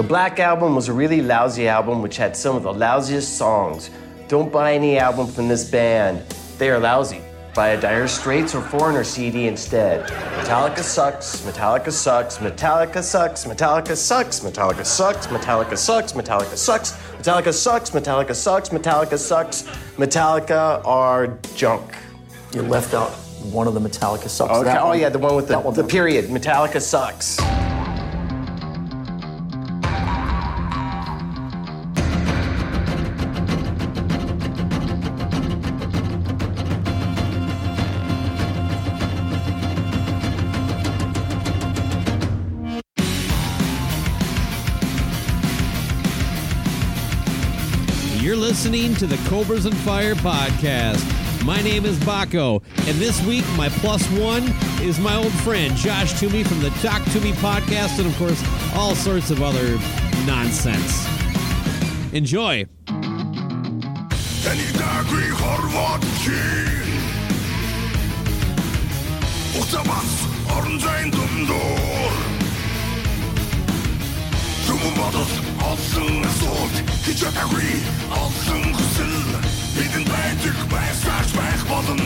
The Black Album was a really lousy album which had some of the lousiest songs. Don't buy any album from this band. They are lousy. Buy a Dire Straits or Foreigner CD instead. Metallica sucks, Metallica sucks, Metallica sucks, Metallica sucks, Metallica sucks, Metallica sucks, Metallica sucks, Metallica sucks, Metallica sucks, Metallica sucks, Metallica are junk. You left out one of the Metallica sucks. Okay. Oh yeah, the one with the, the period. Metallica sucks. Listening to the Cobras and Fire podcast. My name is Baco, and this week my plus one is my old friend Josh Toomey from the Talk to Me podcast, and of course, all sorts of other nonsense. Enjoy. Олон асуулт хийж чадахгүй олон хүсэл бидний байдаг байсаж байх болон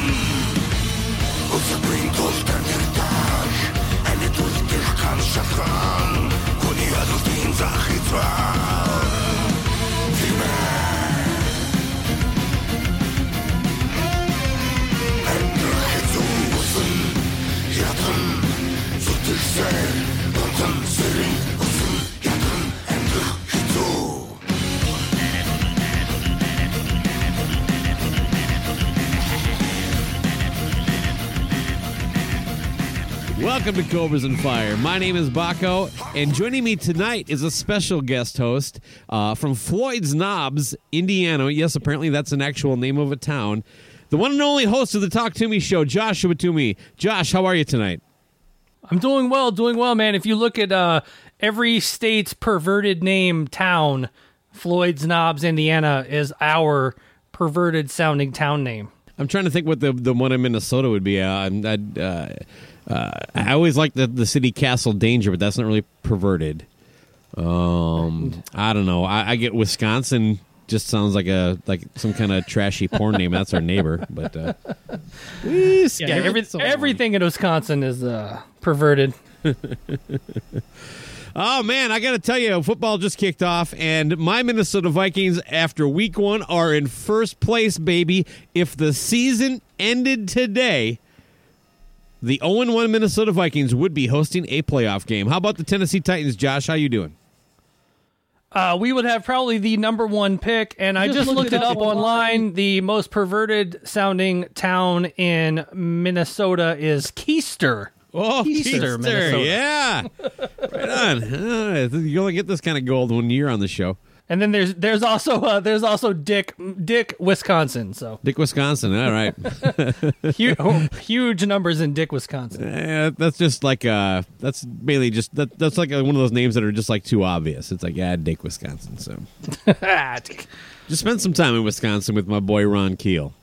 Өсөхийн тул тэмдэгтэй Ани тул тэр хан шатхан Хүний алуутын зах хязгаар Тимээ Ятан зүтгэсэн Антан сэрин Өсөхийн Welcome to Cobras and Fire. My name is Baco, and joining me tonight is a special guest host uh, from Floyd's Knobs, Indiana. Yes, apparently that's an actual name of a town. The one and only host of the Talk to Me show, Joshua Toomey. Josh, how are you tonight? I'm doing well, doing well, man. If you look at uh, every state's perverted name town, Floyd's Knobs, Indiana, is our perverted sounding town name. I'm trying to think what the the one in Minnesota would be. Uh, I'm- I'd, uh, uh, I always like the the city Castle Danger, but that's not really perverted. Um, I don't know. I, I get Wisconsin. Just sounds like a like some kind of trashy porn name. That's our neighbor, but uh, Yeah, every, so everything in Wisconsin is uh, perverted. Oh man, I got to tell you, football just kicked off, and my Minnesota Vikings, after Week One, are in first place, baby. If the season ended today, the 0 1 Minnesota Vikings would be hosting a playoff game. How about the Tennessee Titans, Josh? How you doing? Uh, we would have probably the number one pick, and I just, looked, it up online. The most perverted sounding town in Minnesota is Kiester. Oh, Kiester, Kiester, Minnesota. yeah, right on. Uh, you only get this kind of gold when you're on the show. And then there's there's also uh, there's also Dick Dick Wisconsin. So Dick, Wisconsin. All right. huge, huge numbers in Dick Wisconsin. That's just like uh that's mainly just that that's like one of those names that are just like too obvious. It's like yeah, Dick, Wisconsin. So Ah, just spent some time in Wisconsin with my boy Ron Keel.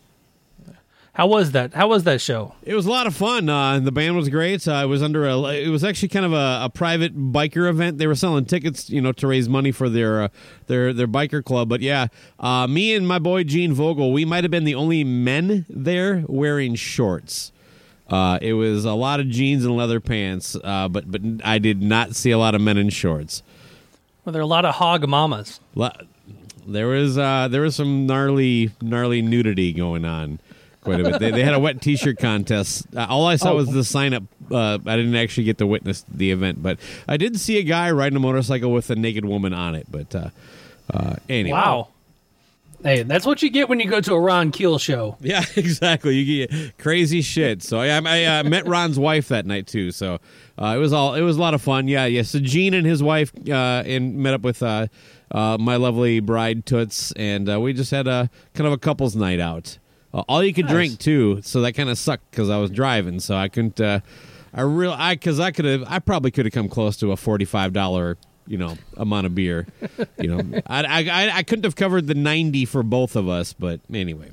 How was that? How was that show? It was a lot of fun. Uh, the band was great. Uh, it was under a. It was actually kind of a, a private biker event. They were selling tickets, you know, to raise money for their uh, their their biker club. But yeah, uh, me and my boy Gene Vogel, we might have been the only men there wearing shorts. Uh, it was a lot of jeans and leather pants, uh, but but I did not see a lot of men in shorts. Well, there are a lot of hog mamas. There was uh, there was some gnarly gnarly nudity going on quite a bit. They, they had a wet T-shirt contest. Uh, all I saw Oh. was the sign up. Uh, I didn't actually get to witness the event, but I did see a guy riding a motorcycle with a naked woman on it. But uh, uh, anyway, Wow. Hey, that's what you get when you go to a Ron Keel show. Yeah, exactly. You get crazy shit. So I, I uh, met Ron's wife that night too. So uh, it was all it was a lot of fun. Yeah, yeah. So Gene and his wife uh, and met up with uh, uh, my lovely bride Toots, and uh, we just had a kind of a couples night out. Uh, all you could drink too, so that kind of sucked because I was driving, so I couldn't. Uh, I real I because I could have I probably could have come close to a forty five dollar you know amount of beer. you know, I, I I couldn't have covered the ninety for both of us, but anyway.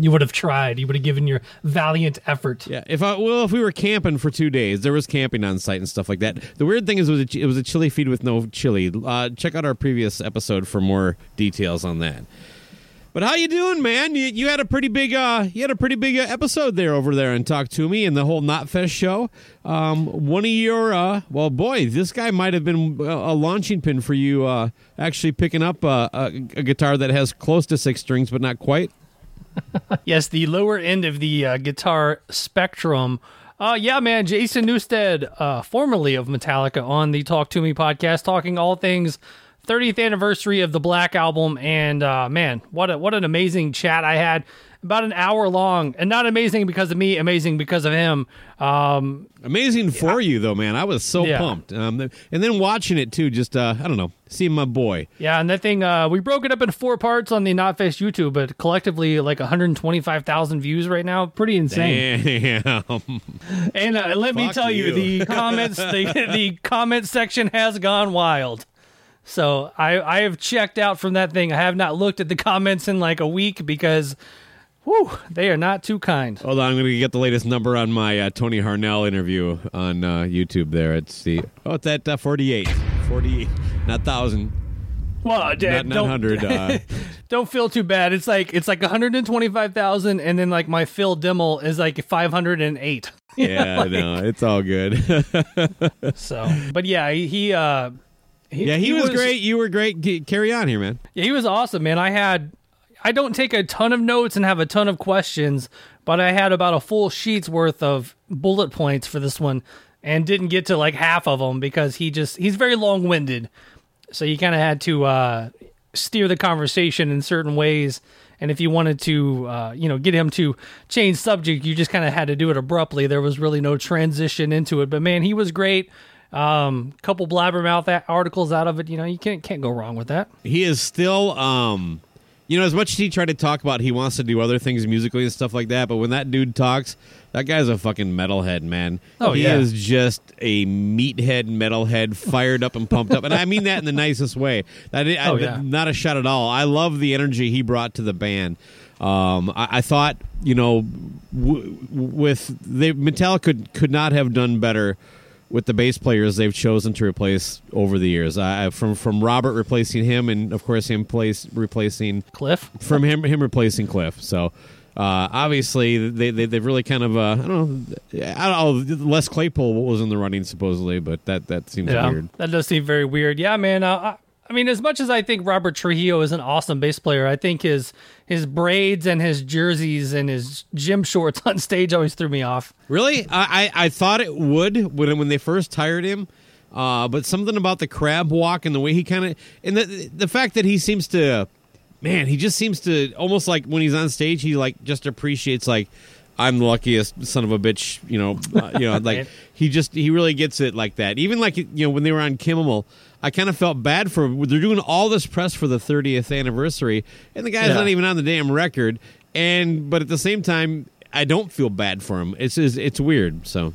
You would have tried. You would have given your valiant effort. Yeah, if I well, if we were camping for two days, there was camping on site and stuff like that. The weird thing is, it was a, it was a chili feed with no chili. Uh, check out our previous episode for more details on that. But how you doing, man? You, you had a pretty big uh, you had a pretty big uh, episode there over there and Talk to Me and the whole Knotfest show. Um, one of your uh, well, boy, this guy might have been a, a launching pin for you uh, actually picking up uh, a, a guitar that has close to six strings but not quite. Yes, the lower end of the uh, guitar spectrum. Uh, yeah, man, Jason Newsted, uh, formerly of Metallica, on the Talk to Me podcast, talking all things 30th anniversary of the Black album, and uh, man, what a, what an amazing chat I had. About an hour long, and not amazing because of me, amazing because of him. Um, Amazing for you though, man. I was so Yeah. pumped. Um, and then watching it too, just uh, I don't know, seeing my boy. yeah, and that thing, uh, we broke it up in four parts on the Not Knotfest YouTube, but collectively like 125,000 views right now. Pretty insane. Damn. And uh, let me tell you, you. the comments, the, the comment section has gone wild. So I I have checked out from that thing. I have not looked at the comments in like a week because, whew, they are not too kind. Hold on, I'm gonna get the latest number on my uh, Tony Harnell interview on uh, YouTube. There, it's the oh, it's at uh, 48, 48, not thousand, Well, Dad, not don't. Uh, don't feel too bad. It's like it's like 125,000, and then like my Phil Demmel is like 508. yeah, no, it's all good. So, but yeah, he, he uh. Yeah, he, was, great. You were great. G- carry on here, man. Yeah, he was awesome, man. I had I don't take a ton of notes and have a ton of questions, but I had about a full sheet's worth of bullet points for this one and didn't get to like half of them because he just he's very long-winded. So you kind of had to uh steer the conversation in certain ways and if you wanted to uh, you know get him to change subject you just kind of had to do it abruptly there was really no transition into it but man he was great um couple blabbermouth articles out of it you know you can't can't go wrong with that He is still, um, you know, as much as he tried to talk about, he wants to do other things musically and stuff like that. But when that dude talks, that guy's a fucking metalhead, man. Oh, he yeah. is just a meathead, metalhead, fired up and pumped up, and I mean that in the nicest way. That I, Oh, yeah. not a shot at all. I love the energy he brought to the band. Um, I, I thought, you know, w- with they Metallica could could not have done better with the bass players they've chosen to replace over the years. I from from Robert replacing him, and of course him place replacing cliff from him him replacing Cliff. So. Uh, obviously, they, they they've really kind of uh, I don't know I don't know. Les Claypool was in the running supposedly, but that that seems Yeah, weird. that does seem very weird. Yeah, man. Uh, I, I mean, as much as I think Robert Trujillo is an awesome bass player, I think his his braids and his jerseys and his gym shorts on stage always threw me off. Really, I, I I thought it would when when they first hired him, uh, but something about the crab walk and the way he kind of and the the fact that he seems to, man, he just seems to almost like when he's on stage, he like just appreciates like. I'm the luckiest son of a bitch, you know. Uh, you know, like he just he really gets it like that. Even like you know when they were on Kimmel, I kind of felt bad for they're doing all this press for the 30th anniversary, and the guy's Yeah. not even on the damn record. And but at the same time, I don't feel bad for him. It's it's, it's weird. So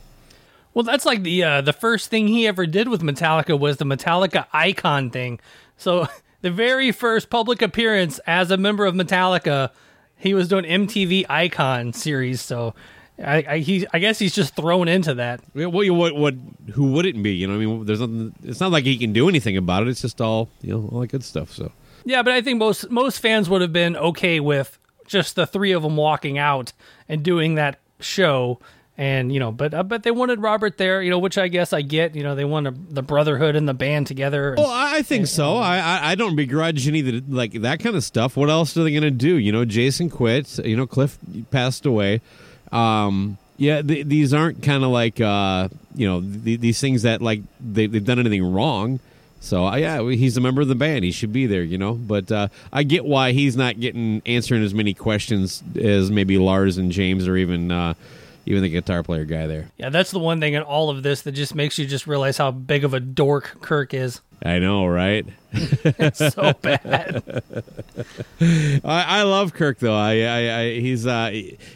Well, that's like the uh, the first thing he ever did with Metallica was the Metallica icon thing. So the very first public appearance as a member of Metallica, he was doing MTV Icon series. So I I, he, I guess he's just thrown into that. Yeah, well, what what who wouldn't be? You know, what I mean, there's nothing. It's not like he can do anything about it. It's just all you know, all that good stuff. So Yeah, but I think most most fans would have been okay with just the three of them walking out and doing that show. And you know, but uh, but they wanted Robert there, you know, which I guess I get. You know, they wanted the brotherhood and the band together. Well, I I think so. I, I I don't begrudge any of the, like that kind of stuff. What else are they going to do? You know, Jason quit. You know, Cliff passed away. Um, yeah, th- these aren't kind of like uh, you know th- these things that like they, they've done anything wrong. So uh, yeah, he's a member of the band. He should be there, you know. But uh, I get why he's not getting answering as many questions as maybe Lars and James or even uh, even the guitar player guy there. Yeah, that's the one thing in all of this that just makes you just realize how big of a dork Kirk is. I know, right? It's so bad. I, I love Kirk though. I, I, I he's uh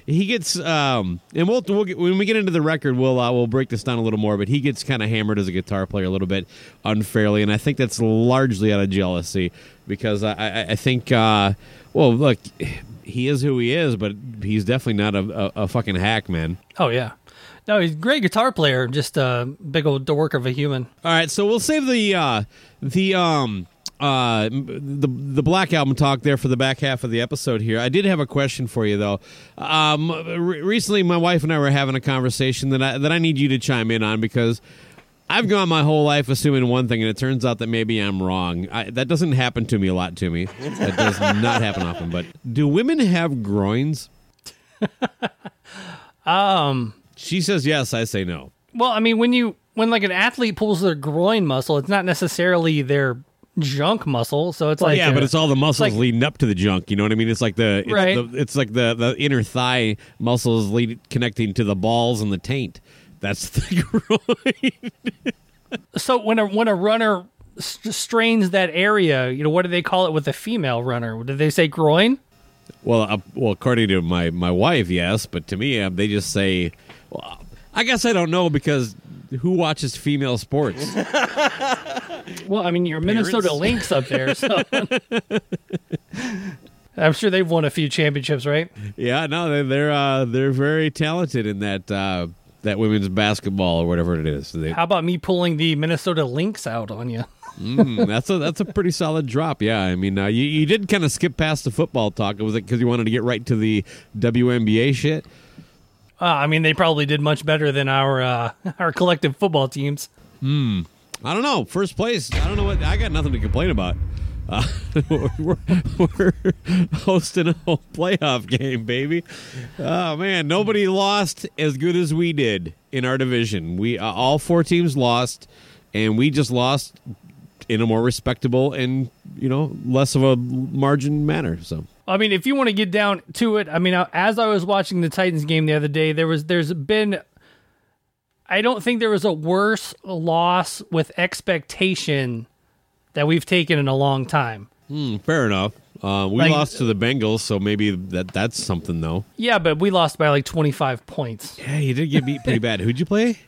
he gets um and we'll, we'll get, when we get into the record we'll uh, we'll break this down a little more. But he gets kind of hammered as a guitar player a little bit unfairly, and I think that's largely out of jealousy because I I, I think uh well look he is who he is, but he's definitely not a, a, a fucking hack man. Oh yeah. No, he's a great guitar player, just a big old dork of a human. All right, so we'll save the uh, the um uh the the black album talk there for the back half of the episode here. I did have a question for you though. Um, re- recently, my wife and I were having a conversation that I that I need you to chime in on because. I've gone my whole life assuming one thing, and it turns out that maybe I'm wrong. I, that doesn't happen to me a lot. To me, that does not happen often. But do women have groins? Um, She says yes. I say no. well, I mean, when you when like an athlete pulls their groin muscle, it's not necessarily their junk muscle. So it's like yeah, but it's all the muscles like- leading up to the junk. You know what I mean? It's like the it's, Right. the, it's like the the inner thigh muscles lead, connecting to the balls and the taint. That's the groin. so when a when a runner st- strains that area, you know, what do they call it with a female runner? Did they say groin? well, uh, well, according to my my wife, yes, but to me, uh, they just say. Well, I guess I don't know because who watches female sports? Well, I mean, your Minnesota Parents? Lynx up there, so I'm sure they've won a few championships, right? yeah, no, they're they're, uh, they're very talented in that uh, that women's basketball or whatever it is. They, How about me pulling the Minnesota Lynx out on you? Mm, that's a that's a pretty solid drop. Yeah, I mean, uh, you you did kind of skip past the football talk. Was it because you wanted to get right to the WNBA shit? Uh, I mean, they probably did much better than our uh, our collective football teams. Hmm. I don't know. First place. I don't know what. I got nothing to complain about. Uh, we're, we're hosting a whole playoff game, baby. Oh man, nobody lost as good as we did in our division. We uh, all four teams lost, and we just lost in a more respectable and you know less of a margin manner. So I mean, if you want to get down to it, I mean, as I was watching the Titans game the other day, there was there's been I don't think there was a worse loss with expectation that we've taken in a long time. hmm, fair enough. Uh, we Like- lost to the Bengals, so maybe that that's something though. Yeah, but we lost by like 25 points. Yeah, you did get beat pretty bad. Who'd you play?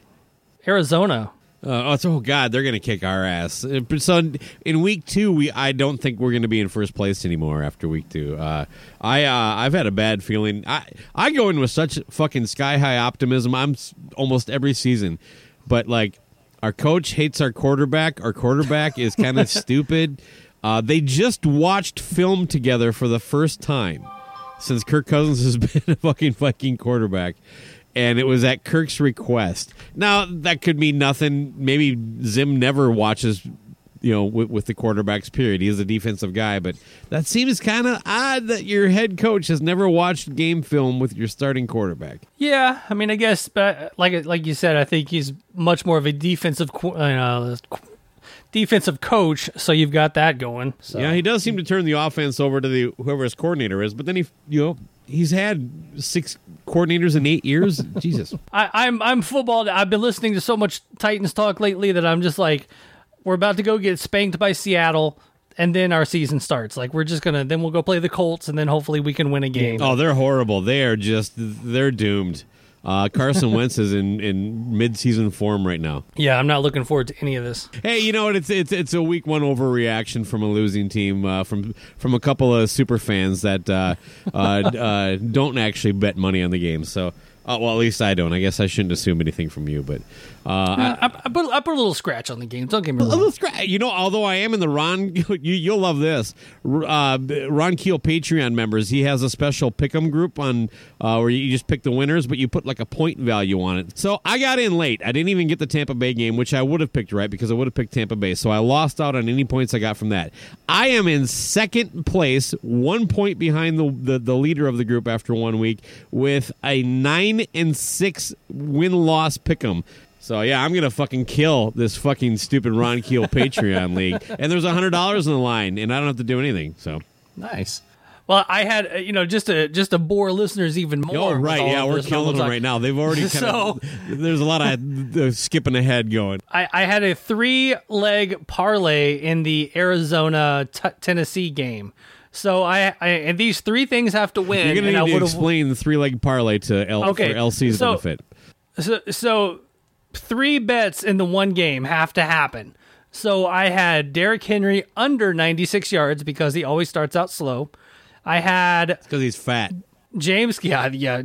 Arizona. Uh, oh, it's, oh God, they're gonna kick our ass. Uh, So in week two, we I don't think we're gonna be in first place anymore after week two. Uh, I uh, I've had a bad feeling. I I go in with such fucking sky high optimism. I'm s- almost every season, but like our coach hates our quarterback. Our quarterback is kind of stupid. Uh, they just watched film together for the first time since Kirk Cousins has been a fucking Viking quarterback. And it was at Kirk's request. Now that could mean nothing. Maybe Zim never watches, you know, with, with the quarterbacks. Period. He is a defensive guy, but that seems kind of odd that your head coach has never watched game film with your starting quarterback. Yeah, I mean, I guess, but like like you said, I think he's much more of a defensive uh, defensive coach. So you've got that going. So. Yeah, he does seem to turn the offense over to the whoever his coordinator is, but then he, you know, he's had six coordinators in eight years. Jesus. I, I'm I'm football. I've been listening to so much Titans talk lately that I'm just like, we're about to go get spanked by Seattle, and then our season starts. Like we're just gonna then we'll go play the Colts, and then hopefully we can win a game. Oh, they're horrible. They are just they're doomed. Uh, Carson Wentz is in, in mid season form right now. Yeah, I'm not looking forward to any of this. Hey, you know what? It's it's it's a week one overreaction from a losing team uh, from from a couple of super fans that uh, uh, uh, don't actually bet money on the game. So, uh, well, at least I don't. I guess I shouldn't assume anything from you, but uh, I, I, put, I put a little scratch on the game. Don't get me wrong. A little scratch. You know, although I am in the Ron, you, you'll love this. Uh, Ron Keel Patreon members, he has a special pick'em group on uh, where you just pick the winners, but you put like a point value on it. So I got in late. I didn't even get the Tampa Bay game, which I would have picked right because I would have picked Tampa Bay. So I lost out on any points I got from that. I am in second place, one point behind the the, the leader of the group after one week, with a nine and six win loss pick'em. So yeah, I'm gonna fucking kill this fucking stupid Ron Keel Patreon league, and there's a hundred dollars in the line, and I don't have to do anything. So Nice. Well, I had uh, you know just to just to bore listeners even more. oh right, yeah, we're killing them like- right now. They've already kind So- of there's a lot of uh, skipping ahead going. I, I had a three leg parlay in the Arizona t- Tennessee game. So I, I and these three things have to win. You're gonna need to explain the three leg parlay to L Okay, for LC's so- benefit. So, so three bets in the one game have to happen. So I had Derrick Henry under 96 yards because he always starts out slow. I had Because he's fat. James, yeah, yeah,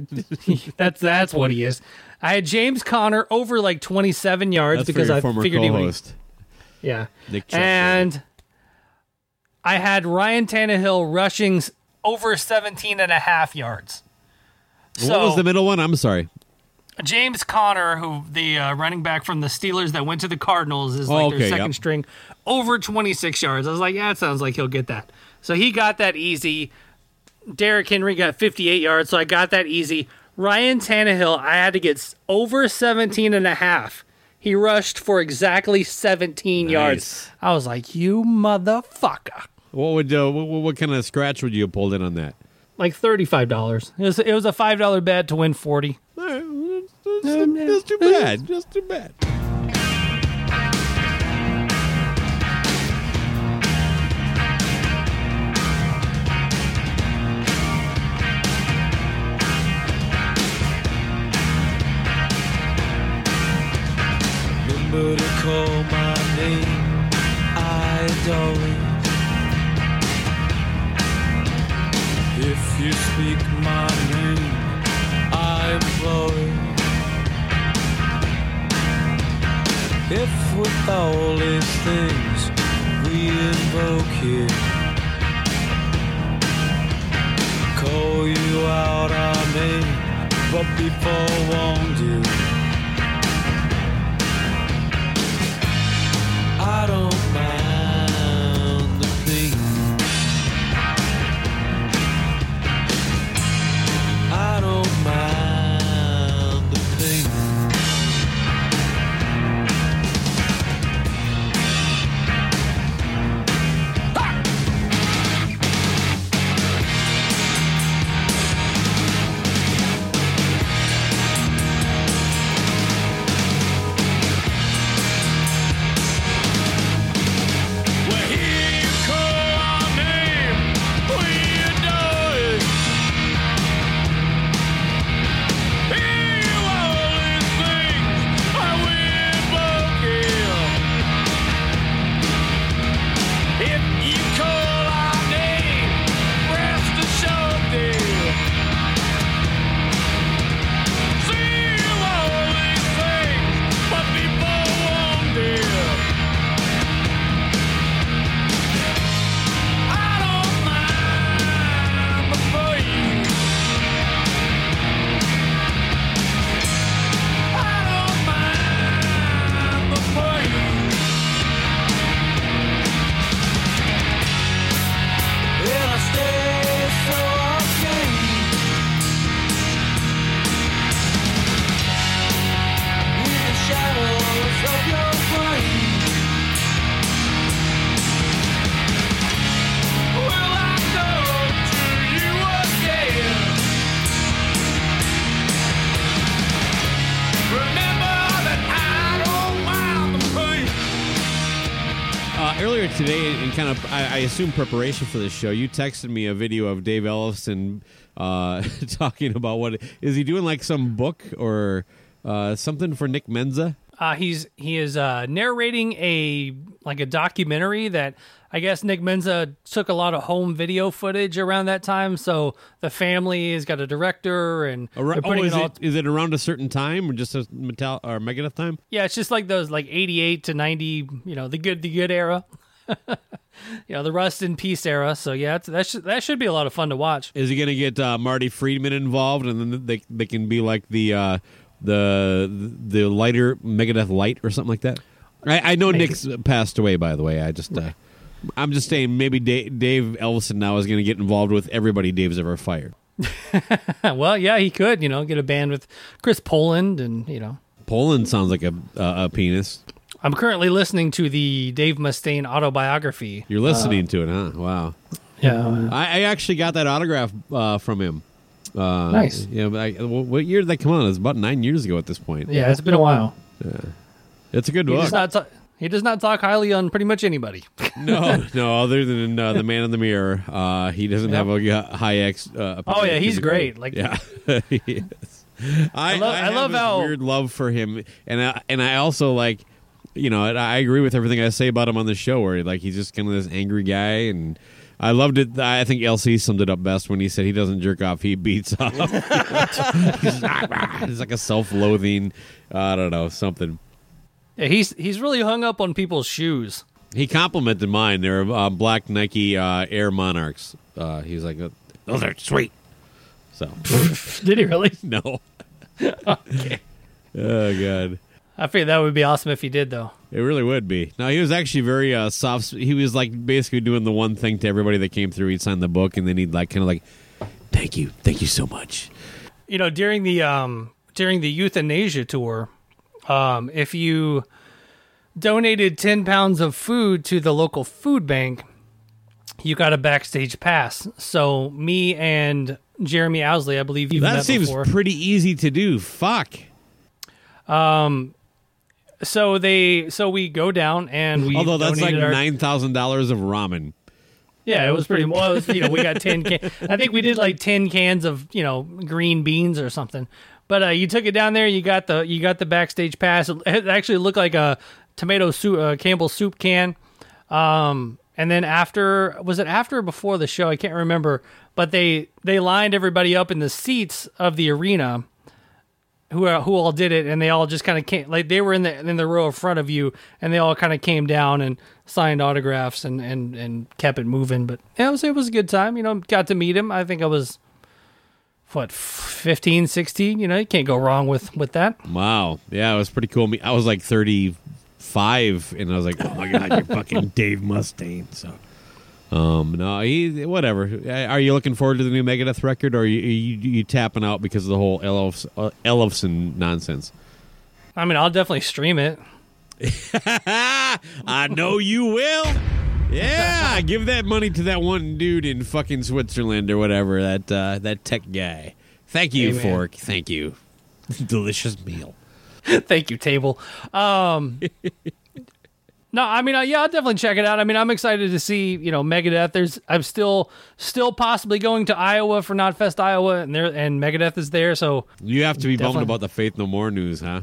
that's that's what he is. I had James Conner over like 27 yards That's because I figured he would. co-host. Yeah, Nick and I had Ryan Tannehill rushing over 17 and a half yards. what was the middle one? I'm sorry. James Conner, who the uh, running back from the Steelers that went to the Cardinals, is Oh, like okay, their second yep. string, over 26 yards. I was like, yeah, it sounds like he'll get that. So he got that easy. Derrick Henry got 58 yards, so I got that easy. Ryan Tannehill, I had to get over 17 and a half. He rushed for exactly 17 yards. I was like, you motherfucker. What would uh, what, what kind of scratch would you have pulled in on that? Like $35. It was, it was a $5 bet to win 40. All right, well, that's, that's, that's too bad. Just too bad. Remember to call my name. I adore it. If you speak my name, I implore If with all these things we invoke it, call you out I may, but before won't do. Earlier today, in kind of, I, I assume preparation for this show, you texted me a video of Dave Ellefson uh, talking about what is he doing, like some book or uh, something for Nick Menza? Uh, he's he is uh, narrating a like a documentary that I guess Nick Menza took a lot of home video footage around that time. So the family has got a director and Ar- they're oh, is it, is it around a certain time or just a metal or Megadeth time? yeah, it's just like those like eighty eight to ninety. You know the good the good era. you know the rust in peace era. So yeah, it's, that should that should be a lot of fun to watch. Is he going to get uh, Marty Friedman involved, and then they they can be like the uh, the the lighter Megadeth light or something like that? I, I know Nick's passed away, by the way. I just uh, I'm just saying maybe Dave, Dave Ellefson now is going to get involved with everybody Dave's ever fired. well, yeah, he could. You know, get a band with Chris Poland and you know Poland sounds like a a, a penis. I'm currently listening to the Dave Mustaine autobiography. You're listening to it, huh? Wow. Yeah. I, I actually got that autograph uh, from him. Uh, Nice. Yeah, but I, what year did that come out? It was about nine years ago at this point. Yeah, it's been a while. Yeah. It's a good He book. does not. ta- he does not talk highly on pretty much anybody. no, no. Other than uh, the man in the mirror, uh, he doesn't have a uh, high X. Uh, Oh, yeah, he's great. Like- yeah, he is. I, love- I, I love how- weird love for him, and I, and I also like, you know, I agree with everything I say about him on the show. Where like he's just kind of this angry guy, and I loved it. I think LC summed it up best when he said he doesn't jerk off, he beats off. he's, he's like a self-loathing. I don't know something. Yeah, he's he's really hung up on people's shoes. He complimented mine. They're uh, black Nike uh, Air Monarchs. Uh, he's like, those are sweet. So Did he really? no. Oh god, I figured that would be awesome if he did, though. it really would be. No, he was actually very uh, soft. He was like basically doing the one thing to everybody that came through. He'd sign the book, and then he'd like kind of like, thank you, thank you so much. You know, during the um during the Youthanasia tour, um, if you donated ten pounds of food to the local food bank, you got a backstage pass. So me and Jeremy Owsley, I believe you've That seems before. pretty easy to do. Fuck. So they so we go down and we Although that's like our- nine thousand dollars of ramen. Yeah, it was pretty. Well, it was, you know, we got ten. Can- I think we did like ten cans of you know green beans or something. But uh, you took it down there. You got the you got the backstage pass. It actually looked like a tomato soup, uh, Campbell soup can. Um, and then after was it after or before the show? I can't remember. But they they lined everybody up in the seats of the arena. Who uh, who all did it, and they all just kind of came like they were in the in the row in front of you, and they all kind of came down and signed autographs and, and, and kept it moving. But yeah, it was it was a good time. You know, got to meet him. I think I was what 15, 16. You know, you can't go wrong with with that. Wow. Yeah, it was pretty cool. Me- I was like 35, and I was like, oh my God, you're fucking Dave Mustaine. So, um, no, he, whatever. Are you looking forward to the new Megadeth record, or are you, you, you tapping out because of the whole Elofs, uh, nonsense? I mean, I'll definitely stream it. I know you will. Yeah, give that money to that one dude in fucking Switzerland or whatever, that uh, that tech guy. Thank you, Amen. Fork. Thank you. Delicious meal. Thank you, table. Um, no, I mean, uh, yeah, I'll definitely check it out. I mean, I'm excited to see you know Megadeth. There's, I'm still, still possibly going to Iowa for Knotfest Iowa, and there, and Megadeth is there. So, You have to be bummed about the Faith No More news, huh?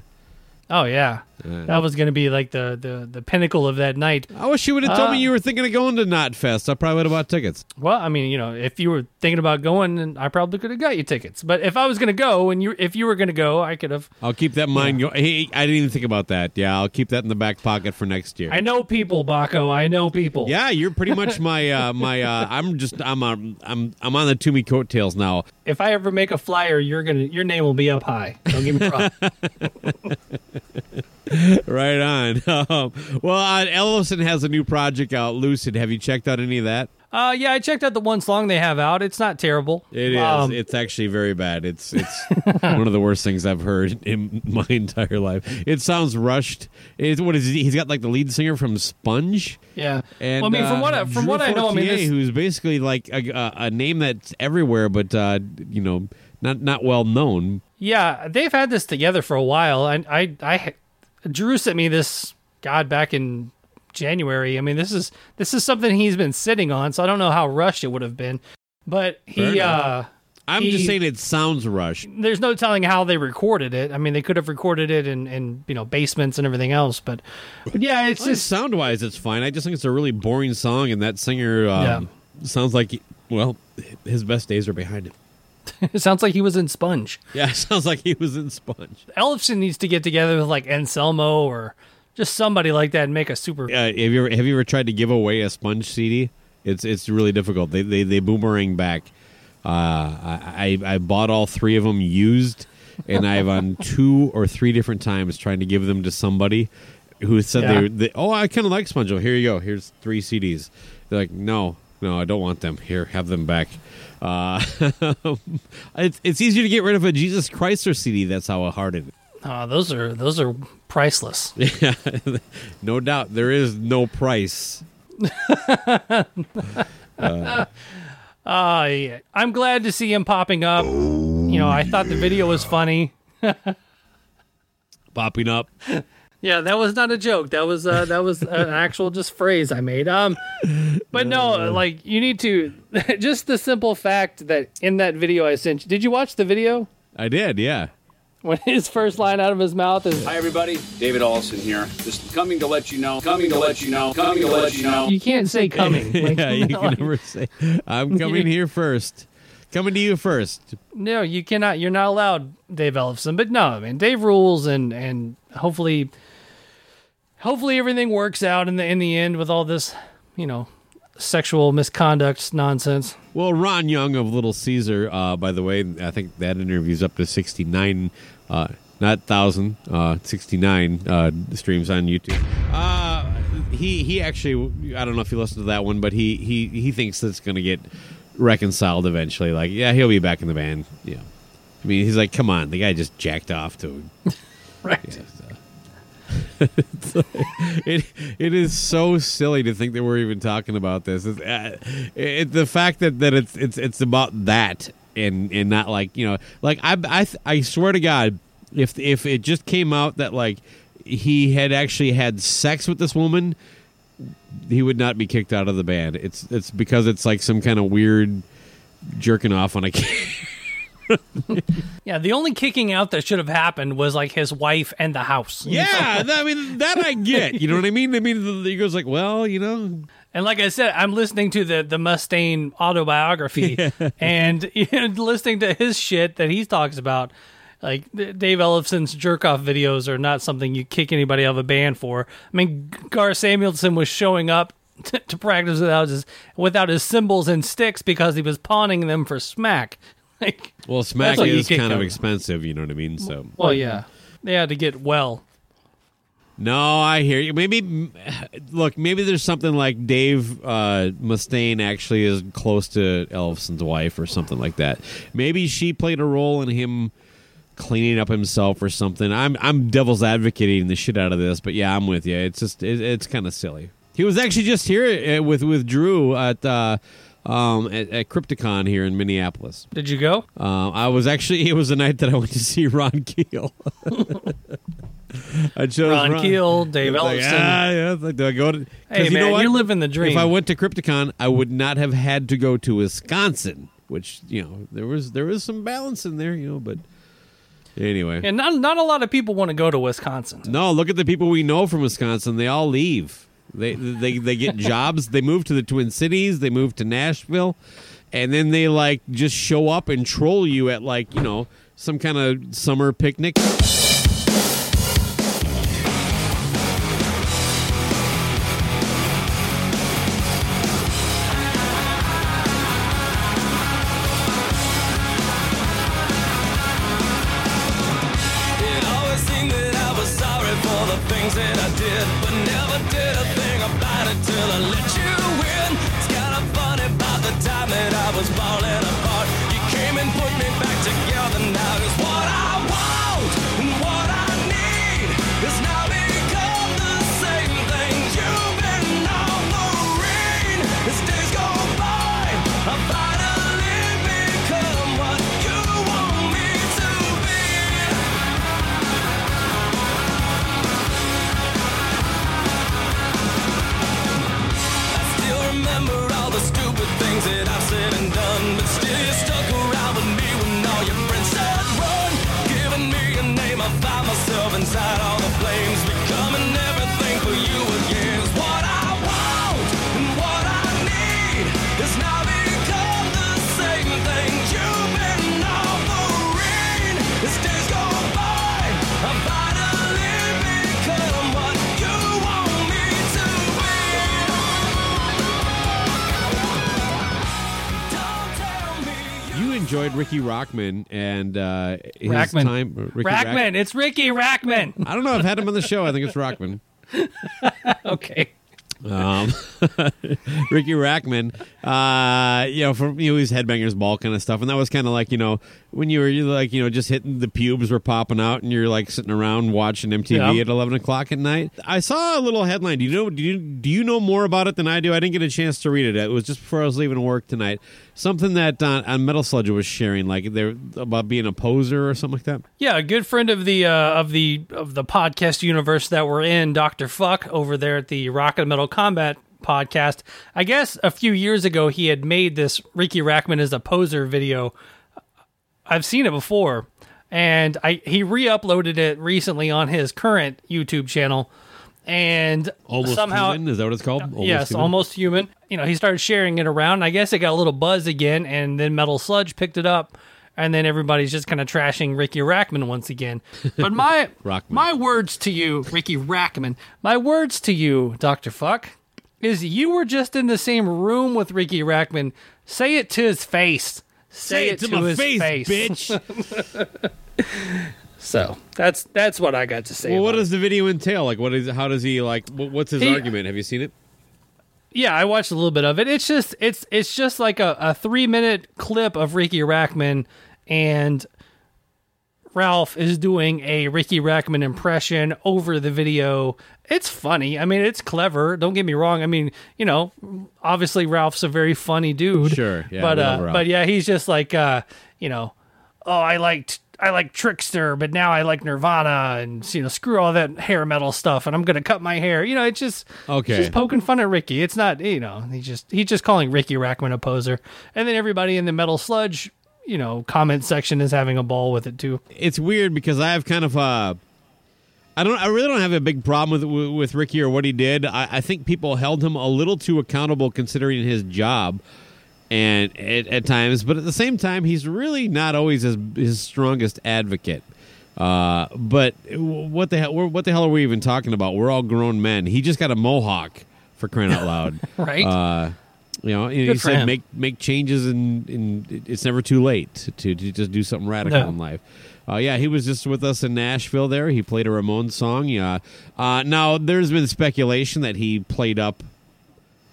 Oh yeah, that was going to be like the, the the pinnacle of that night. I wish you would have told Uh, me you were thinking of going to Knotfest. I probably would have bought tickets. Well, I mean, you know, if you were thinking about going, then I probably could have got you tickets. But if I was going to go, and you, if you were going to go, I could have. I'll keep that in mind. Go- Hey, I didn't even think about that. Yeah, I'll keep that in the back pocket for next year. I know people, Baco. I know people. yeah, you're pretty much my uh, my. Uh, I'm just I'm um, I'm I'm on the Toomey coattails now. If I ever make a flyer, you're gonna, your name will be up high. Don't get me wrong. right on. Um, well, uh, Ellefson has a new project out, Lucid. Have you checked out any of that? uh, yeah, I checked out the one song they have out. It's not terrible. It is. Um, it's actually very bad. It's it's one of the worst things I've heard in my entire life. It sounds rushed. It's what is he? He's got like the lead singer from Sponge. yeah. And well, I mean, from uh, what I, from what I know, I mean, this, who's basically like a, a, a name that's everywhere, but uh, you know, not not well known. yeah, they've had this together for a while. And I, I, Drew sent me this God back in January. I mean, this is this is something he's been sitting on, so I don't know how rushed it would have been. But he, uh, I'm He- just saying it sounds rushed. there's no telling how they recorded it. I mean, they could have recorded it in, in you know basements and everything else, but, but yeah, it's Just sound wise, it's fine. I just think it's a really boring song, and that singer um, sounds like well, his best days are behind him. it sounds like he was in Sponge. Yeah, it sounds like he was in Sponge. Ellefson needs to get together with like Anselmo or just somebody like that and make a super. Uh, have you ever have you ever tried to give away a Sponge CD? It's it's really difficult. They they they boomerang back. Uh, I I I bought all three of them used, and I've on two or three different times trying to give them to somebody who said Yeah. they, they oh I kind of like Sponge. Here you go. Here's three CDs. They're like no no I don't want them. Here have them back. Uh, it's it's easier to get rid of a Jesus Christ or CD. That's how hard it. is. Oh, those are those are priceless. Yeah, no doubt there is no price. Uh, yeah. I'm glad to see him popping up. You know, I thought the video was funny. Popping up. Yeah, that was not a joke. That was uh, that was an actual just phrase I made. Um, but no, like you need to just the simple fact that in that video I sent you. Did you watch the video I did, yeah. when his first line out of his mouth is Hi everybody, David Ellefson here. Just coming to let you know, coming to let you know, coming to let you know. you can't say coming. Like, yeah, you no, can never say, I'm coming here first. Coming to you first. No, you cannot. You're not allowed, Dave Ellefson. But no, I mean Dave rules, and and hopefully, hopefully everything works out in the in the end with all this, you know, sexual misconduct nonsense. Well, Ron Young of Little Caesar, uh, by the way, I think that interview's up to 69, uh, not 1,000, uh, 69 uh, streams on YouTube. Uh, he he actually, I don't know if you listened to that one, but he, he, he thinks that's going to get reconciled eventually. Like, yeah, he'll be back in the band. Yeah. I mean, he's like, come on, the guy just jacked off to. Right. like- it it is so silly to think that we're even talking about this. It's, uh, it, the fact that, that it's it's it's about that and and not like you know like I I I swear to God if if it just came out that like he had actually had sex with this woman, he would not be kicked out of the band. It's it's because it's like some kind of weird jerking off on a. Yeah, the only kicking out that should have happened was like his wife and the house. Yeah, that- I mean that I get. You know what I mean? I mean he goes like, well, you know, And like I said, I'm listening to the the Mustaine autobiography and you know, listening to his shit that he talks about. Like Dave Ellefson's jerk off videos are not something you kick anybody out of a band for. I mean, Gar Samuelson was showing up t- to practice without his without his cymbals and sticks because he was pawning them for smack. Like, Well, smack is kind of expensive. You know what I mean? So well, yeah, they had to get well. no, I hear you. Maybe look, maybe there's something like Dave uh, Mustaine actually is close to Ellefson's wife or something like that. Maybe she played a role in him cleaning up himself or something. I'm I'm devil's advocating the shit out of this, but yeah, I'm with you. It's just it, it's kind of silly. He was actually just here uh, with with Drew at. Uh, um, at, at Crypticon here in Minneapolis. Did you go? Uh, I was actually it was the night that I went to see Ron Keel. I chose Ron Keel, Dave Like, Ellefson. ah, yeah, like, do I go to, Hey, you man, know what? you're living the dream. If I went to Crypticon, I would not have had to go to Wisconsin, which you know there was there was some balance in there, you know. But anyway, And not not a lot of people want to go to Wisconsin. no, look at the people we know from Wisconsin. They all leave. They they they get jobs. They move to the Twin Cities. They move to Nashville, and then they like just show up and troll you at like you know some kind of summer picnic. Enjoyed Ricky Rockman and uh, his Rackman. time. Ricky Rackman, Rack- it's Ricky Rackman. I don't know. I've had him on the show. I think it's Rockman. okay. Um, Ricky Rackman, uh, you know, from you know, his headbangers ball kind of stuff, and that was kind of like you know when you were you like you know just hitting the pubes were popping out, and you're like sitting around watching MTV Yeah. at eleven o'clock at night. I saw a little headline. Do you know? Do you do you know more about it than I do? I didn't get a chance to read it. It was just before I was leaving work tonight. Something that uh, on Metal Sludge was sharing, like they're about being a poser or something like that. Yeah, a good friend of the uh, of the of the podcast universe that we're in, Doctor Fuck, over there at the Rock and Metal Combat podcast. I guess a few years ago he had made this Ricky Rackman is a poser video. I've seen it before, and I he re-uploaded it recently on his current YouTube channel, and Almost somehow human? Is that what it's called? Almost yes, Human? almost human. You know, he started sharing it around. I guess it got a little buzz again, and then Metal Sludge picked it up, and then everybody's just kind of trashing Riki Rachtman once again. But my my words to you, Riki Rachtman, my words to you, Doctor Fuck, is you were just in the same room with Riki Rachtman. Say it to his face. Say, it, to, my his face, face, bitch. So that's that's what I got to say. well, what about it. does the video entail? Like, what is? How does he like? What's his He- argument? Have you seen it? Yeah, I watched a little bit of it. It's just it's it's just like a, a three minute clip of Riki Rachtman and Ralph is doing a Riki Rachtman impression over the video. It's funny. I mean, it's clever. Don't get me wrong. I mean, you know, obviously Ralph's a very funny dude. Sure, yeah, but uh, but yeah, he's just like uh, you know, oh, I liked I like Trixter, but now I like Nirvana, and you know, screw all that hair metal stuff, and I'm gonna cut my hair. You know, it's just Okay. just poking fun at Riki. It's not you know, he just he's just calling Riki Rachtman a poser, and then everybody in the metal sludge, you know, comment section is having a ball with it too. it's weird because I have kind of uh I don't I really don't have a big problem with with Riki or what he did. I, I think people held him a little too accountable considering his job and at, at times, but at the same time he's really not always his his strongest advocate. Uh, but what the hell? What the hell are we even talking about? We're all grown men. He just got a mohawk for crying out loud, Right. Uh, you know, he said him. make make changes and, and it's never too late to, to, to just do something radical No. in life. Uh, yeah, he was just with us in Nashville. There, he played a Ramones song. Yeah. Uh, now, there's been speculation that he played up,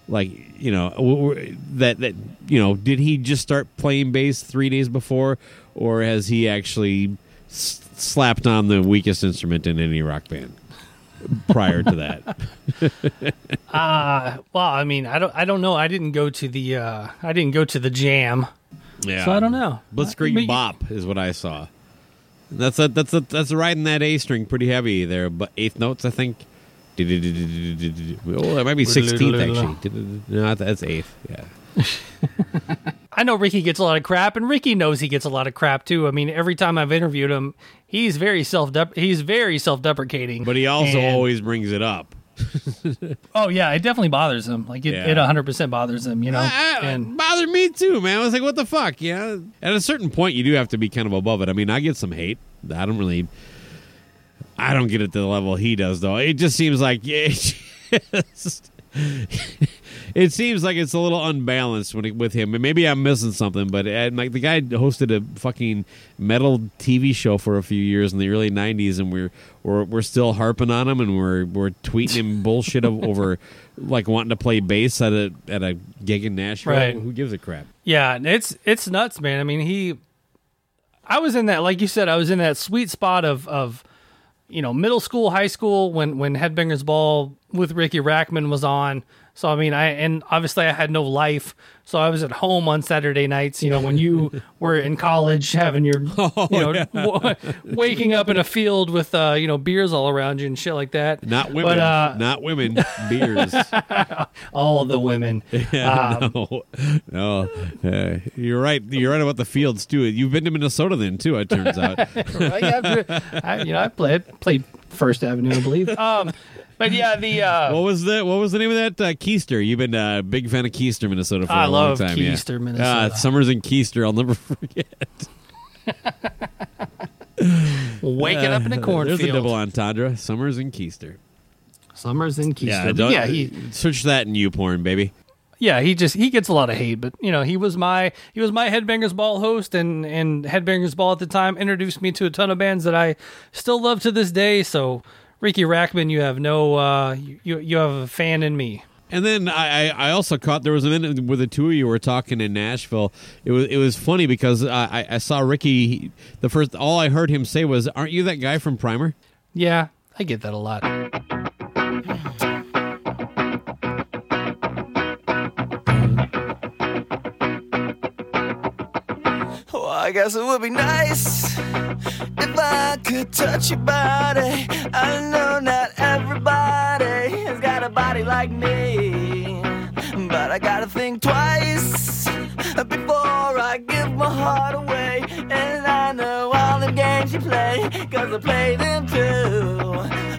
like you know, w- w- that that you know, did he just start playing bass three days before, or has he actually s- slapped on the weakest instrument in any rock band prior to that? Uh well, I mean, I don't I don't know. I didn't go to the uh I didn't go to the jam. Yeah. So I don't know. Blitzkrieg But you- bop is what I saw. That's a that's a that's riding that A string pretty heavy there, but eighth notes I think. Oh, that might be sixteenth actually. No, that's eighth. Yeah. I know Riki gets a lot of crap, and Riki knows he gets a lot of crap too. I mean, every time I've interviewed him, he's very self he's very self deprecating. But he also And- always brings it up. Oh yeah, it definitely bothers him. Like it, Yeah. it 100 percent bothers him. You know, I- I- and bothered me too, man. I was like, what the fuck? Yeah. At a certain point, you do have to be kind of above it. I mean, I get some hate. I don't really. I don't get it to the level he does, though. It just seems like it, just- it seems like it's a little unbalanced when it, with him. And maybe I'm missing something, but uh, like the guy hosted a fucking metal TV show for a few years in the early '90s, and we're we're we're still harping on him, and we're we're tweeting him bullshit over like wanting to play bass at a at a gig in Nashville. Right. Who gives a crap? yeah, it's it's nuts, man. I mean, he. I was in that, like you said, I was in that sweet spot of of, you know, middle school, high school when when Headbangers Ball with Riki Rachtman was on. So I mean, I and obviously I had no life, so I was at home on Saturday nights. You know, when you were in college, having your, Oh, you know, w- waking up in a field with uh, you know beers all around you and shit like that. Not women. but uh, not women. Beers. all the women. Um, no, no. Uh, you're right. You're right about the fields too. You've been to Minnesota then too. It turns out. Right after, I, you know, I played played First Avenue, I believe. Um, but yeah, the uh, what was the What was the name of that? Uh, Kiester. You've been a big fan of Kiester, Minnesota for I a long love time. yeah. Kiester, Ah, Minnesota. summers in Kiester. I'll never forget. waking up in a cornfield. There's a double entendre. Summers in Kiester. Summers in Kiester. Yeah, don't, yeah, he search that in YouPorn, baby. Yeah he just he gets a lot of hate, but you know he was my he was my Headbangers Ball host, and and Headbangers Ball at the time introduced me to a ton of bands that I still love to this day. So Riki Rachtman, you have no uh, you you have a fan in me. And then I, I also caught there was a minute where the two of you were talking in Nashville. It was it was funny because I, I saw Riki. The first all I heard him say was, "Aren't you that guy from Primer?" Yeah, I get that a lot. I guess it would be nice if I could touch your body. I know not everybody has got a body like me, but I gotta think twice before I give my heart away. And I know all the games you play, cause I play them too.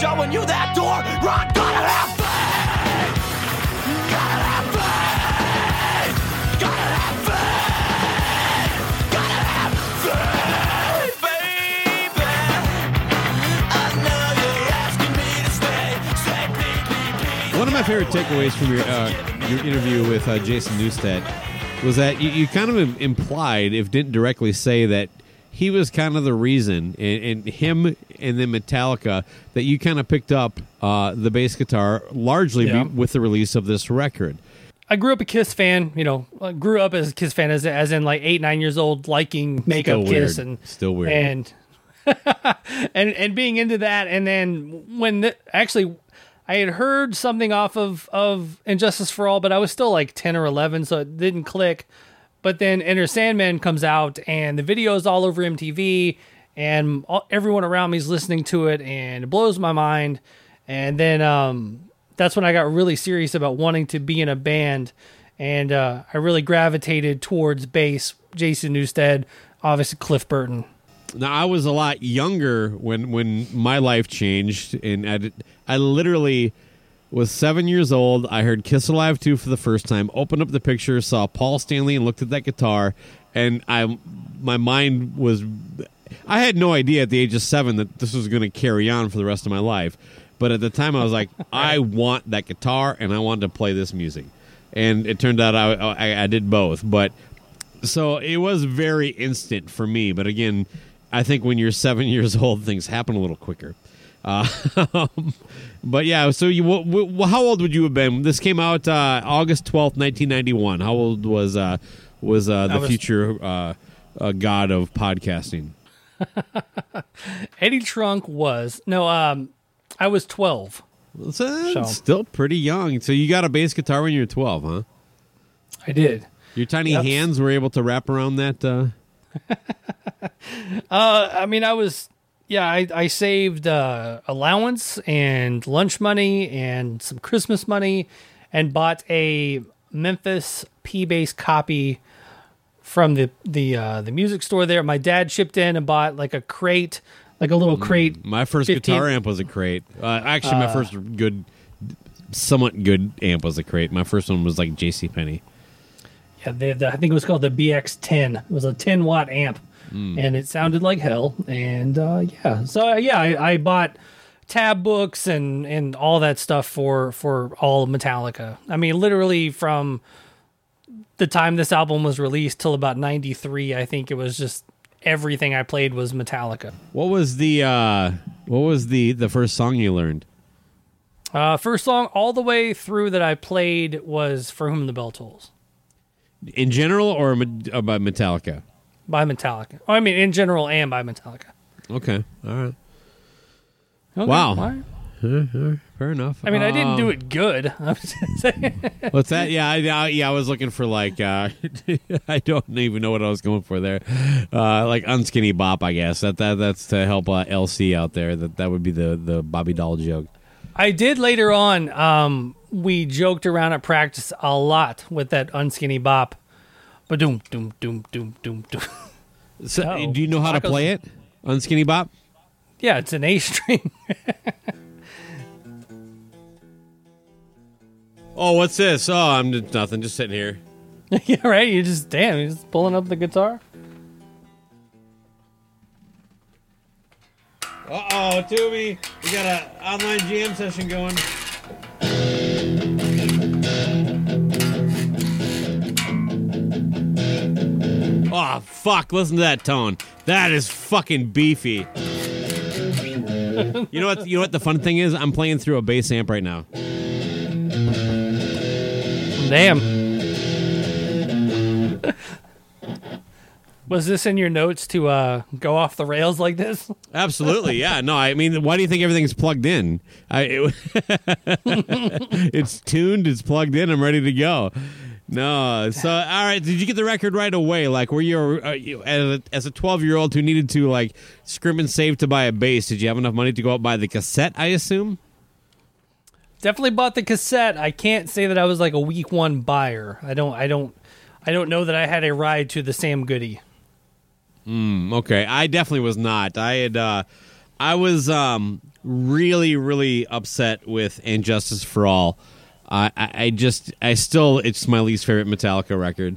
Showing you that door. Run, gotta have. One of my favorite takeaways from your uh, your interview with uh, Jason Newsted was that you, you kind of implied, if didn't directly say, that he was kind of the reason, and, and him and then Metallica, that you kind of picked up uh, the bass guitar largely Yeah. be, with the release of this record. I grew up a Kiss fan. You know, I grew up as a Kiss fan, as as in like eight, nine years old, liking makeup Kiss and Still weird. and and and being into that. And then when the, actually, I had heard something off of of And Justice for All, but I was still like ten or eleven, so it didn't click. But then Enter Sandman comes out, and the video is all over MTV, and all, everyone around me is listening to it, and it blows my mind. And then um, that's when I got really serious about wanting to be in a band, and uh, I really gravitated towards bass. Jason Newsted, obviously Cliff Burton. Now I was a lot younger when when my life changed, and I, I literally was seven years old. I heard "Kiss Alive" two for the first time. Opened up the picture, saw Paul Stanley, and looked at that guitar, and I my mind was. I had no idea at the age of seven that this was going to carry on for the rest of my life. But at the time, I was like, I want that guitar, and I wanted to play this music. And it turned out I, I, I did both. But so it was very instant for me. But again, I think when you're seven years old, things happen a little quicker. Uh, but yeah, so you, wh- wh- how old would you have been? This came out uh, August twelfth, nineteen ninety one. How old was uh, was uh, the was- future uh, uh, god of podcasting? Eddie Trunk was no, um, I was twelve. Uh, So- still pretty young. So you got a bass guitar when you were twelve, huh? I did. Your tiny Yep. hands were able to wrap around that. Uh, Uh, I mean, I was, yeah, I, I saved uh, allowance and lunch money and some Christmas money and bought a Memphis P bass copy from the the uh, the music store there. My dad shipped in and bought like a crate, like a little crate. Mm, my first 15 guitar amp was a crate. Uh, actually, my first good, somewhat good amp was a crate. My first one was like J.C. Penney. Yeah, they, the, I think it was called the BX10. It was a 10 watt amp, and it sounded like hell. And uh, yeah, so uh, yeah, I, I bought tab books and and all that stuff for for all of Metallica. I mean, literally from the time this album was released till about 93, I think it was just everything I played was Metallica. What was the uh, what was the the first song you learned? Uh, first song all the way through that I played was "For Whom the Bell Tolls" In general, or about Metallica? By Metallica. Oh, I mean, in general, and by Metallica. Okay, all right, Okay, Wow. all right. fair enough. I mean, I didn't do Um, it good. I'm just saying. What's that? Yeah, I, I, yeah. I was looking for like uh, I don't even know what I was going for there. Uh, like unskinny bop, I guess. That that that's to help uh, LC out there. That that would be the the Bobby Dall joke. I did later on. Um, we joked around at practice a lot with that unskinny bop. Doom, doom, doom, doom, doom, doom. So, Oh. do you know how to play it? Unskinny bop. Yeah, it's an A string. Oh, what's this? Oh, I'm just nothing. Just sitting here. yeah, right. You just damn. You're just pulling up the guitar. Uh oh, Toomey, we got an online jam session going. Oh, fuck. Listen to that tone. That is fucking beefy. you know what? You know what the fun thing is? I'm playing through a bass amp right now. Damn. Was this in your notes to uh, go off the rails like this? Absolutely, yeah. No, I mean, why do you think everything's plugged in? I, it, it's tuned, it's plugged in. I'm ready to go. No, so all right. Did you get the record right away? Like, were you, uh, you as a, 12 year old who needed to like scrim and save to buy a bass? Did you have enough money to go out and buy the cassette? I assume. Definitely bought the cassette. I can't say that I was like a week one buyer. I don't. I don't. I don't know that I had a ride to the Sam Goody. Okay, I definitely was not. I had, uh, I was um, really, really upset with And Justice for All." I, I, I just, I still, it's my least favorite Metallica record,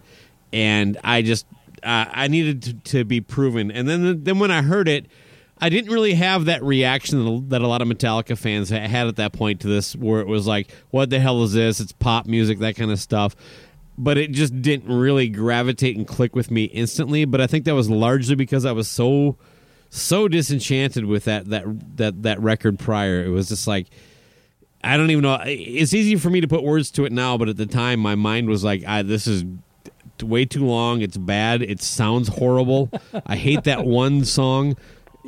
and I just, uh, I needed to, to be proven. And then, then when I heard it, I didn't really have that reaction that a lot of Metallica fans had at that point to this, where it was like, "What the hell is this? It's pop music, that kind of stuff." But it just didn't really gravitate and click with me instantly. But I think that was largely because I was so, so disenchanted with that that that that record prior. It was just like, I don't even know. It's easy for me to put words to it now, but at the time, my mind was like, I, "This is way too long. It's bad. It sounds horrible. I hate that one song."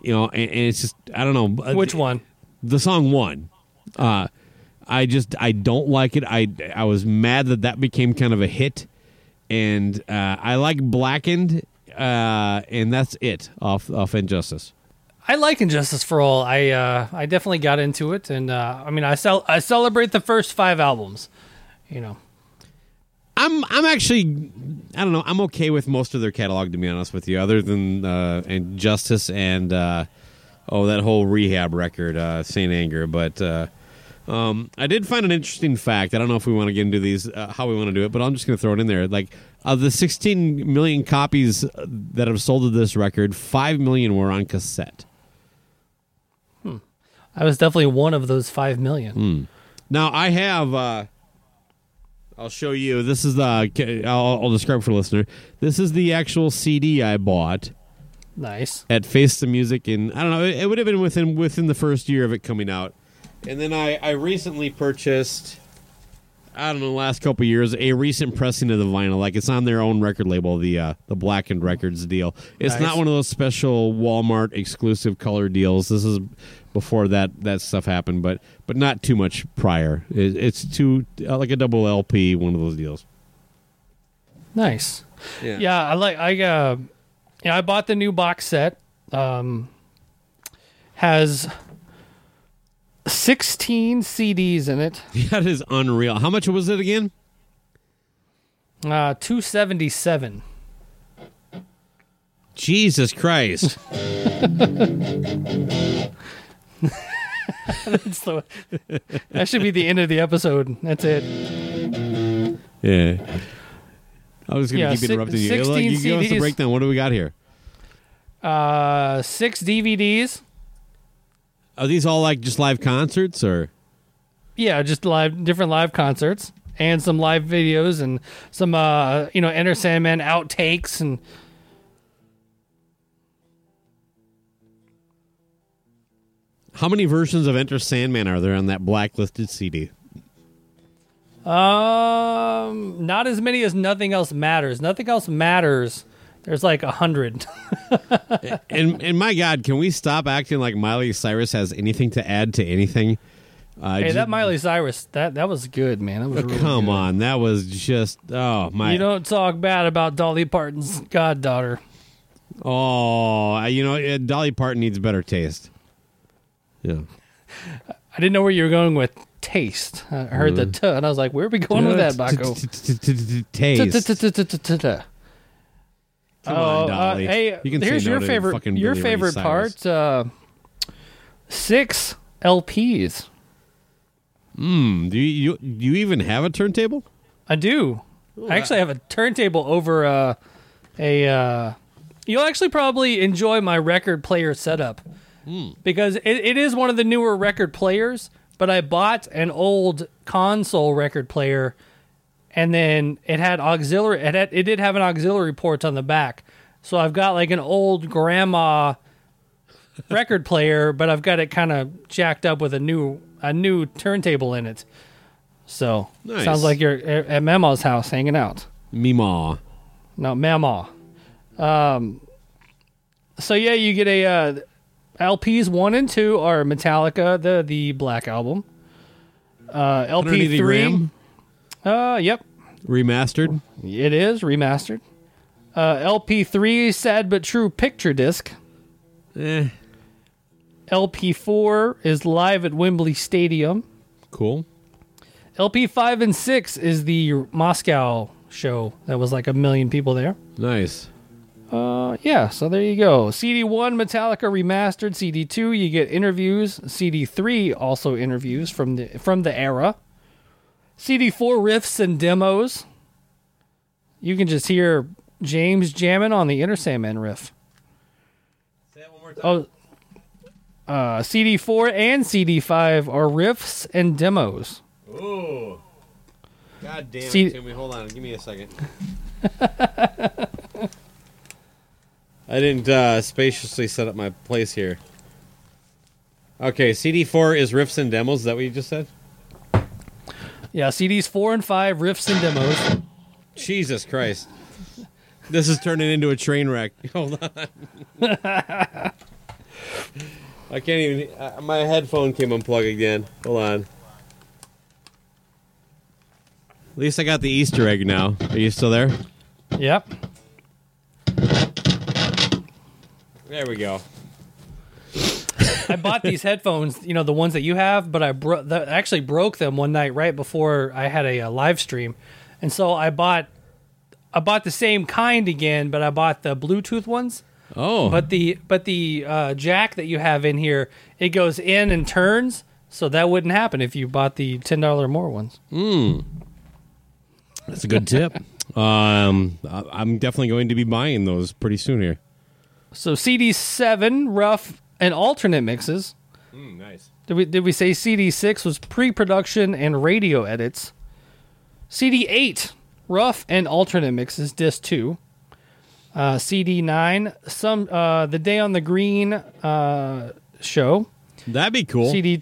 You know, and, and it's just I don't know Which one? the song won. Uh, I just I don't like it. I I was mad that that became kind of a hit, and uh, I like Blackened, uh, and that's it off off And Justice. I like And Justice for All. I uh, I definitely got into it, and uh, I mean, I cel- I celebrate the first five albums. You know, I'm I'm actually I don't know I'm okay with most of their catalog to be honest with you, other than uh, And Justice and uh, oh that whole Rehab record, uh, Saint Anger. But uh, um, I did find an interesting fact. I don't know if we want to get into these uh, how we want to do it, but I'm just going to throw it in there. Like of the 16 million copies that have sold of this record, five million were on cassette. I was definitely one of those five million. Now I have. Uh, I'll show you. This is the. I'll, I'll describe for the listener. This is the actual CD I bought Nice. at Face the Music, and I don't know. It, it would have been within within the first year of it coming out, and then I I recently purchased. I don't know, the last couple years, a recent pressing of the vinyl. Like it's on their own record label, the uh, the Blackened Records deal. It's Nice. not one of those special Walmart exclusive color deals. This is before that that stuff happened, but but not too much prior. It, it's too uh, like a double LP, one of those deals. Nice. Yeah, I like I uh yeah, I bought the new box set. Um has 16 CDs in it. That is unreal. How much was it again? Uh 277. Jesus Christ. That's the- that should be the end of the episode. That's it. Yeah. I was going to Yeah, keep si- interrupting you. 16 Like, you give us the CDs. breakdown. What do we got here? Uh 6 DVDs. Are these all like just live concerts or? Yeah, just live different live concerts and some live videos and some uh you know Enter Sandman outtakes and How many versions of Enter Sandman are there on that blacklisted CD? um not as many as Nothing Else Matters. Nothing Else Matters. There's like a hundred. And and my God, can we stop acting like Miley Cyrus has anything to add to anything? Uh, hey, that Miley Cyrus, that that was good, man. That was really come good. on, that was just oh my. You don't talk bad about Dolly Parton's goddaughter. oh, you know uh, Dolly Parton needs better taste. Yeah. I didn't know where you were going with taste. I heard the Mm. t, and I was like, "Where are we going with that, Baco?" Taste. Come on, Oh, uh, hey, You can here's no your favorite. Your Billy favorite part. Uh, six LPs. Hmm, do you, you you even have a turntable? I do. I actually have a turntable over uh, a. Uh, you'll actually probably enjoy my record player setup. because it, it is one of the newer record players. But I bought an old console record player, and then it had auxiliary. It had, it did have an auxiliary port on the back, so I've got like an old grandma record player, but I've got it kind of jacked up with a new a new turntable in it. So Nice. sounds like you're at Mama's house hanging out. Meemaw. No, Mama. Um, so yeah, you get a uh, LPs one and two are Metallica, the the Black album. Uh, LP three. Uh, yep, remastered. it is remastered. Uh, LP three, sad but true picture disc. Eh, LP four is live at Wembley Stadium. cool. LP five and six is the Moscow show that was like a million people there. Nice. Uh, yeah, so there you go. CD1 Metallica remastered. CD2 you get interviews. CD3 also interviews from the from the era. CD4 riffs and demos. You can just hear James jamming on the Enter Sandman riff. Say that one more time. Oh, uh, CD4 and CD5 are riffs and demos. Ooh. God damn See- it, Timmy. Hold on. Give me a second. I didn't uh, spaciously set up my place here. Okay, CD4 is riffs and demos. Is that what you just said? Yeah, CDs 4 and 5 riffs and demos. Jesus Christ. This is turning into a train wreck. Hold on. I can't even. Uh, my headphone came unplugged again. Hold on. At least I got the Easter egg now. Are you still there? Yep. There we go. I bought these headphones, you know, the ones that you have, but I bro- the, actually broke them one night right before I had a, uh live stream, and so I bought I bought the same kind again, but I bought the Bluetooth ones. Oh, But the but the uh, jack that you have in here, it goes in and turns, so that wouldn't happen if you bought the ten dollar more ones. that's a good tip. um, I- I'm definitely going to be buying those pretty soon here. So CD seven rough and alternate mixes. nice. Did we did we say CD six was pre production and radio edits? CD eight rough and alternate mixes disc two. Uh, CD nine some uh, the day on the green uh, show. That'd be cool. CD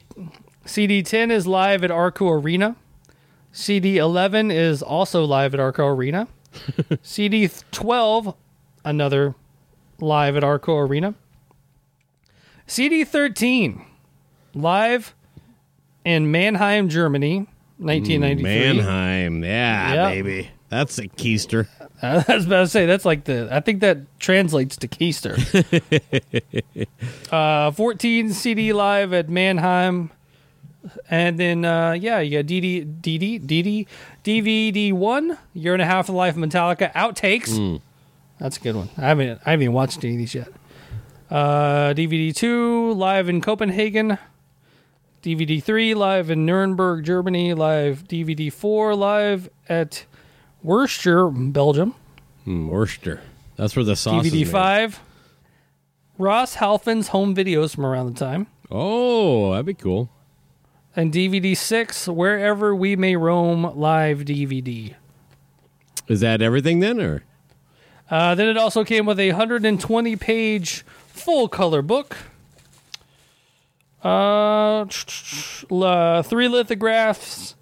CD ten is live at Arco Arena. CD eleven is also live at Arco Arena. CD twelve another live at Arco Arena. CD thirteen live in Mannheim, Germany, nineteen ninety three. Mannheim. Yeah, Yep. baby. That's a keister. I was about to say that's like the. I think that translates to Kiester. uh, 14 CD live at Mannheim, and then uh, yeah, you got DD DD DD DVD one year and a half of life of Metallica outtakes. That's a good one. I haven't I haven't even watched any of these yet. Uh, DVD two live in Copenhagen. DVD three live in Nuremberg, Germany. Live DVD four live at Worcester, Belgium. Mm, Worcester. That's where the sauce is DVD made. five. Ross Halfin's home videos from around the time. Oh, that'd be cool. And DVD six, Wherever We May Roam live DVD. Is that everything then, or Uh, then it also came with a 120 page full color book. Uh, uh, three lithographs,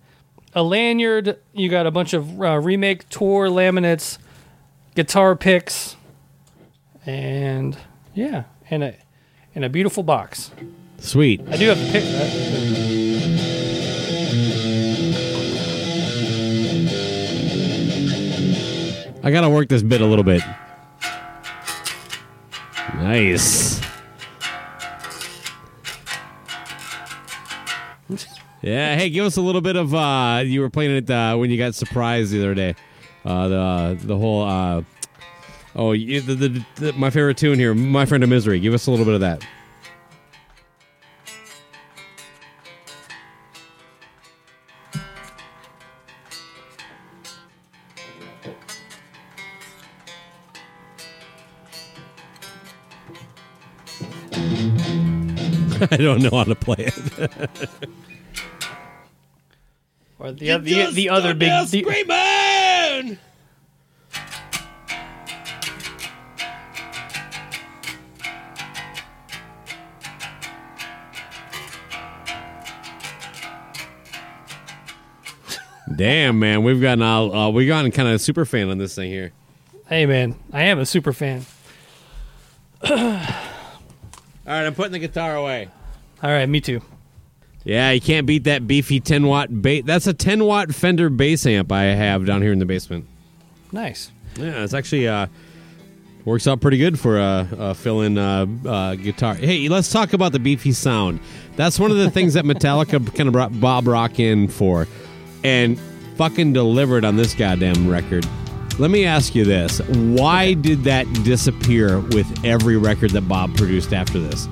a lanyard. You got a bunch of uh, remake tour laminates, guitar picks, and yeah, and a and a beautiful box. sweet? I do have to pick that. I gotta work this bit a little bit. Nice. Yeah, hey, give us a little bit of. uh You were playing it uh, when you got surprised the other day. Uh The the whole. uh Oh, the, the, the my favorite tune here, "My Friend of Misery." Give us a little bit of that. I don't know how to play it. Or the the, the other big the, Screaming! Damn, man, we've gotten all, uh, we've gotten kind of super fan on this thing here. Hey man, I am a super fan. All right, I'm putting the guitar away. All right, me too. Yeah, you can't beat that beefy 10 watt bass. That's a 10 watt Fender bass amp I have down here in the basement. Nice. Yeah, it's actually uh, works out pretty good for a, a fill-in uh, uh, guitar. Hey, let's talk about the beefy sound. That's one of the things that Metallica kind of brought Bob Rock in for, and fucking delivered on this goddamn record. Let me ask you this: Why did that disappear with every record that Bob produced after this?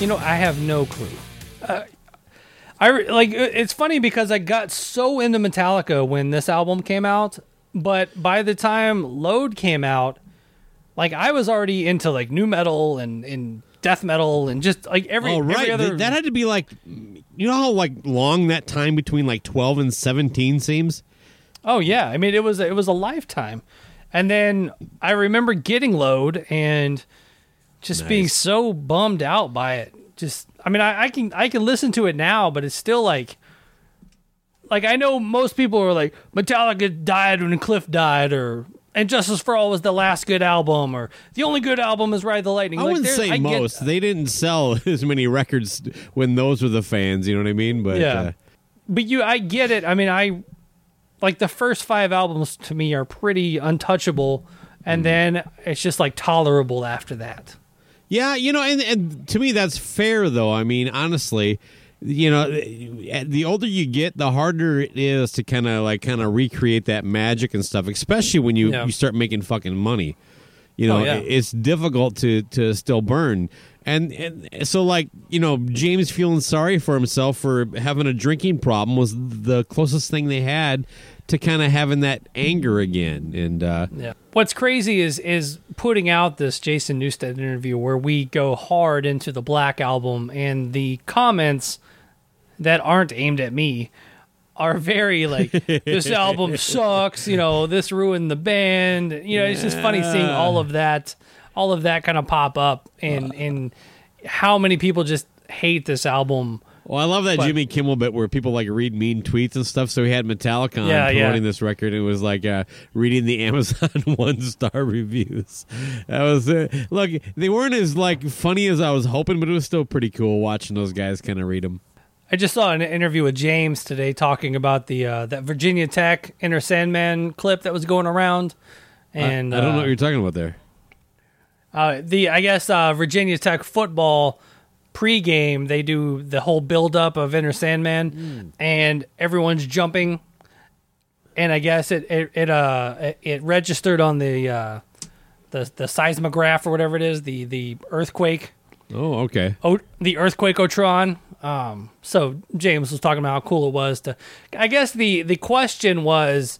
You know, I have no clue. Uh, I like it's funny because I got so into Metallica when this album came out, but by the time Load came out, like I was already into like new metal and and death metal and just like every oh, every other Th- that had to be like, you know how like long that time between like twelve and seventeen seems. Oh yeah, I mean it was it was a lifetime, and then I remember getting load and just being so bummed out by it. Just I mean I, I can I can listen to it now, but it's still like like I know most people are like Metallica died when Cliff died, or and Justice for All was the last good album, or the only good album is Ride the Lightning. I Like, wouldn't say I get- most. They didn't sell as many records when those were the fans. You know what I mean? But Yeah. uh, but you i get it i mean i like the first five albums to me are pretty untouchable and then it's just like tolerable after that Yeah, you know, and, and to me that's fair though. I mean, honestly, you know, the older you get, the harder it is to kind of like kind of recreate that magic and stuff, especially when you Yeah. you start making fucking money. You know, Oh, yeah. it's difficult to to still burn. And, and so like, you know, James feeling sorry for himself for having a drinking problem was the closest thing they had to kind of having that anger again. And uh yeah. What's crazy is is putting out this jason newsted interview where we go hard into the black album and the comments that aren't aimed at me are very like this album sucks you know this ruined the band. You know it's just funny seeing all of that all of that kind of pop up and and how many people just hate this album Well, I love that But- Jimmy Kimmel bit where people like read mean tweets and stuff. So he had Metallica on Yeah, yeah. promoting this record. and It was like uh, reading the Amazon one star reviews. That was uh, look. They weren't as like funny as I was hoping, but it was still pretty cool watching those guys kind of read them. I just saw an interview with James today talking about the uh, that Virginia Tech Enter Sandman clip that was going around, and I don't know uh, what you're talking about there. uh, the I guess uh, Virginia Tech football pregame they do the whole build up of Enter Sandman, and everyone's jumping, and I guess it it, it uh it, it registered on the uh, the the seismograph or whatever it is, the the earthquake, Oh, okay. o- the earthquake Otron. Um, so James was talking about how cool it was to. I guess the the question was,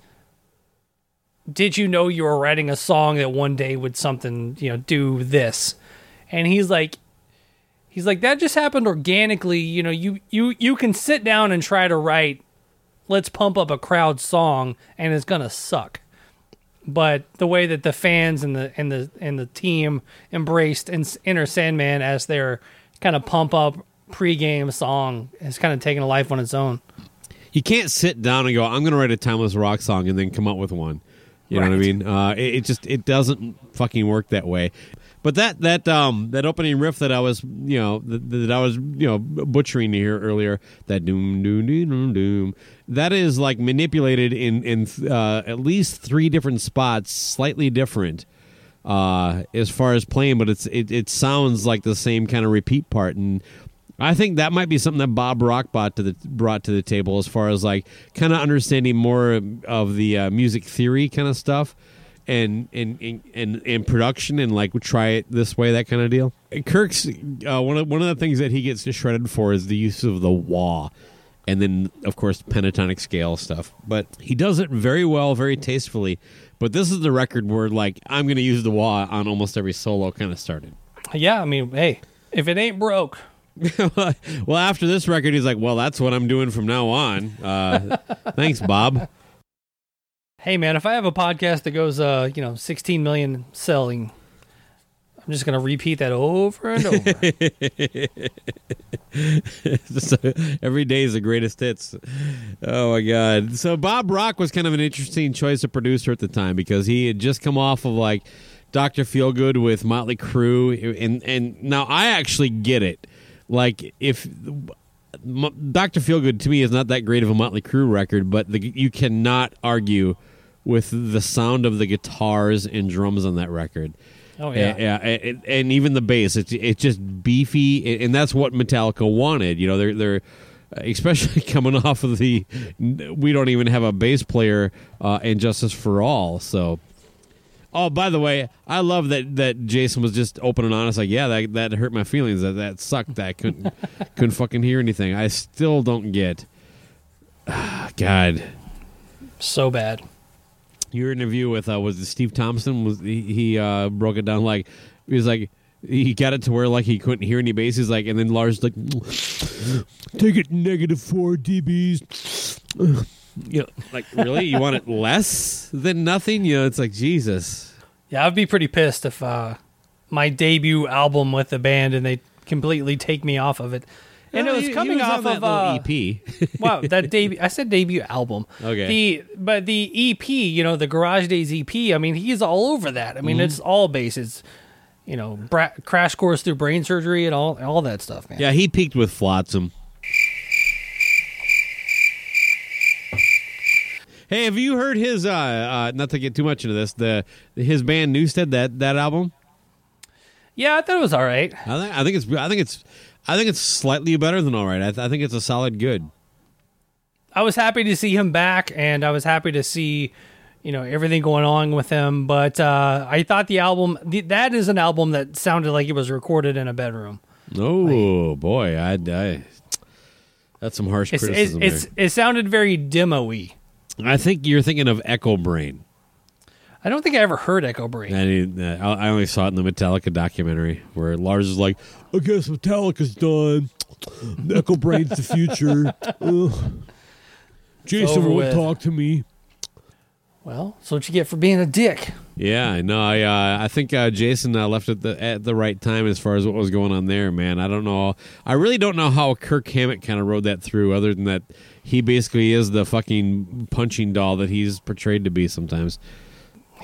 did you know you were writing a song that one day would something you know do this? And he's like, he's like that just happened organically. You know, you you you can sit down and try to write, let's pump up a crowd song, and it's gonna suck but the way that the fans and the and the and the team embraced Enter Sandman as their kind of pump up pregame song has kind of taken a life on its own. You can't sit down and go, "I'm going to write a timeless rock song," and then come up with one. You know what I mean? Uh, it, it just it doesn't fucking work that way. But that that um that opening riff that I was you know that, that I was you know butchering here earlier that doom doom doom doom doom that is like manipulated in in uh, at least three different spots, slightly different uh, as far as playing, but it's it, it sounds like the same kind of repeat part, and I think that might be something that Bob Rock brought to the brought to the table as far as like kind of understanding more of the uh, music theory kind of stuff. And and, and and and production and like try it this way that kind of deal. Kirk's uh, one of one of the things that he gets shredded for is the use of the wah, and then of course pentatonic scale stuff. But he does it very well, very tastefully. But this is the record where like I'm going to use the wah on almost every solo kind of started. Yeah, I mean, hey, if it ain't broke, well, after this record, he's like, "Well, that's what I'm doing from now on." Uh, thanks, Bob. Hey man, if I have a podcast that goes uh, you know, 16 million selling, I'm just going to repeat that over and over. Uh, every day is the greatest hits. Oh my god! So Bob Rock was kind of an interesting choice of producer at the time because he had just come off of like Doctor Feelgood with Motley Crue, and and now I actually get it. Like if Doctor Feelgood to me is not that great of a Motley Crue record, but the, you cannot argue with the sound of the guitars and drums on that record. Oh, yeah. yeah, and, and even the bass. It's it's just beefy, and that's what Metallica wanted. You know, they're they're especially coming off of the we don't even have a bass player uh, in Justice for All. So, oh, by the way, I love that that Jason was just open and honest. Like, yeah, that that hurt my feelings. That that sucked. That I couldn't couldn't fucking hear anything. I still don't get. God, so bad. Your interview with uh, was Steve Thompson was he, he uh, broke it down like he was like he got it to where like he couldn't hear any basses like, and then Lars like take it negative four dBs. You know, like really, you want it less than nothing? You know, it's like Jesus. Yeah, I'd be pretty pissed if uh, my debut album with the band and they completely take me off of it. And it was he- he coming was on off of uh, EP. wow, that debut. I said debut album. Okay. The but the EP, you know, the Garage Days EP. I mean, he's all over that. I mean, Mm-hmm. it's all bases. You know, bra- crash course through brain surgery and all all that stuff, man. yeah, he peaked with Flotsam. Hey, have you heard his? Uh, uh, not to get too much into this, the his band Newsted that that album. Yeah, I thought it was all right. I think I think it's I think it's I think it's slightly better than all right. I, th- I think it's a solid good. I was happy to see him back, and I was happy to see, you know, everything going on with him. But uh, I thought the album the, that is an album that sounded like it was recorded in a bedroom. Oh boy, I, I that's some harsh It's, it's, criticism it's it sounded very demo-y. I think you're thinking of Echobrain. I don't think I ever heard Echobrain. I, uh, I only saw it in the Metallica documentary where Lars is like, "I guess Metallica's done. Echobrain's the future." Ugh. Jason over won't with. talk to me. Well, that's what you get for being a dick. Yeah, no, I uh, I think uh, Jason uh, left at the at the right time as far as what was going on there, man. I don't know. I really don't know how Kirk Hammett kind of rode that through, other than that he basically is the fucking punching doll that he's portrayed to be sometimes.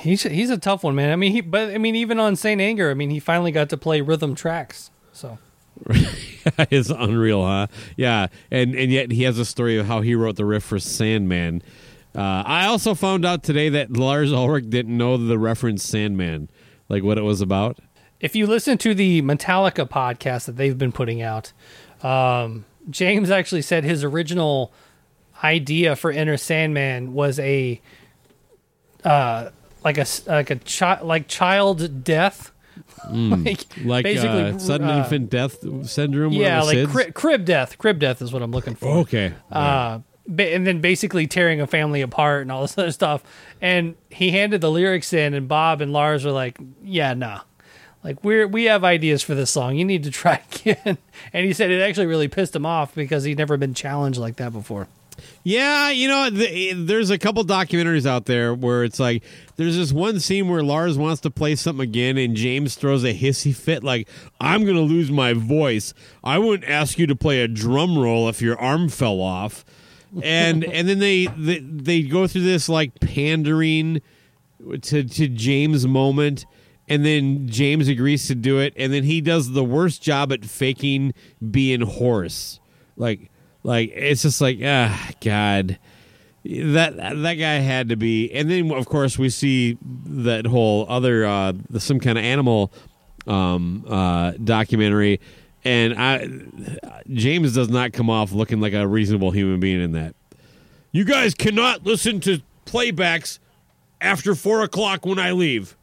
He's he's a tough one, man. I mean, he but I mean, even on Saint Anger, I mean, he finally got to play rhythm tracks. So it's unreal, huh? Yeah, and and yet he has a story of how he wrote the riff for Sandman. Uh, I also found out today that Lars Ulrich didn't know the reference Sandman, like what it was about. if you listen to the Metallica podcast that they've been putting out, um, James actually said his original idea for Enter Sandman was a uh, like a like a child like child death, like Hmm. Like uh, sudden uh, infant death syndrome. yeah, like cri- crib death. Crib death is what I'm looking for. Okay. Uh, ba- and then basically tearing a family apart and all this other stuff. And he handed the lyrics in, and Bob and Lars were like, "Yeah, nah." Like we're we have ideas for this song. You need to try again. And he said it actually really pissed him off because he'd never been challenged like that before. Yeah, you know, the, there's a couple documentaries out there where it's like there's this one scene where Lars wants to play something again, and James throws a hissy fit, like "I'm gonna lose my voice. I wouldn't ask you to play a drum roll if your arm fell off." And and then they, they they go through this like pandering to to James moment. And then James agrees to do it, and then he does the worst job at faking being hoarse. Like, like it's just like ah, God, that that guy had to be. And then of course we see that whole other uh, some kind of animal um, uh, documentary, and I James does not come off looking like a reasonable human being in that. You guys cannot listen to playbacks after four o'clock when I leave.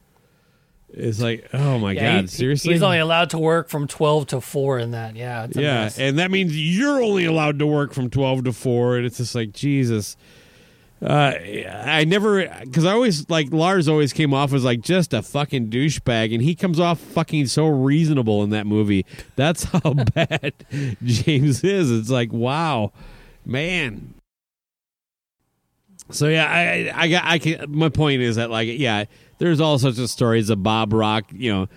It's like, oh my Yeah, god, he- seriously? He's only allowed to work from twelve to four in that. Yeah, it's yeah, mess. and that means you're only allowed to work from twelve to four, and it's just like Jesus. Uh, I never because I always like Lars always came off as like just a fucking douchebag, and he comes off fucking so reasonable in that movie. That's how bad James is. It's like wow, man. So yeah, I I got I can. My point is that like yeah, there's all sorts of stories of Bob Rock. You know,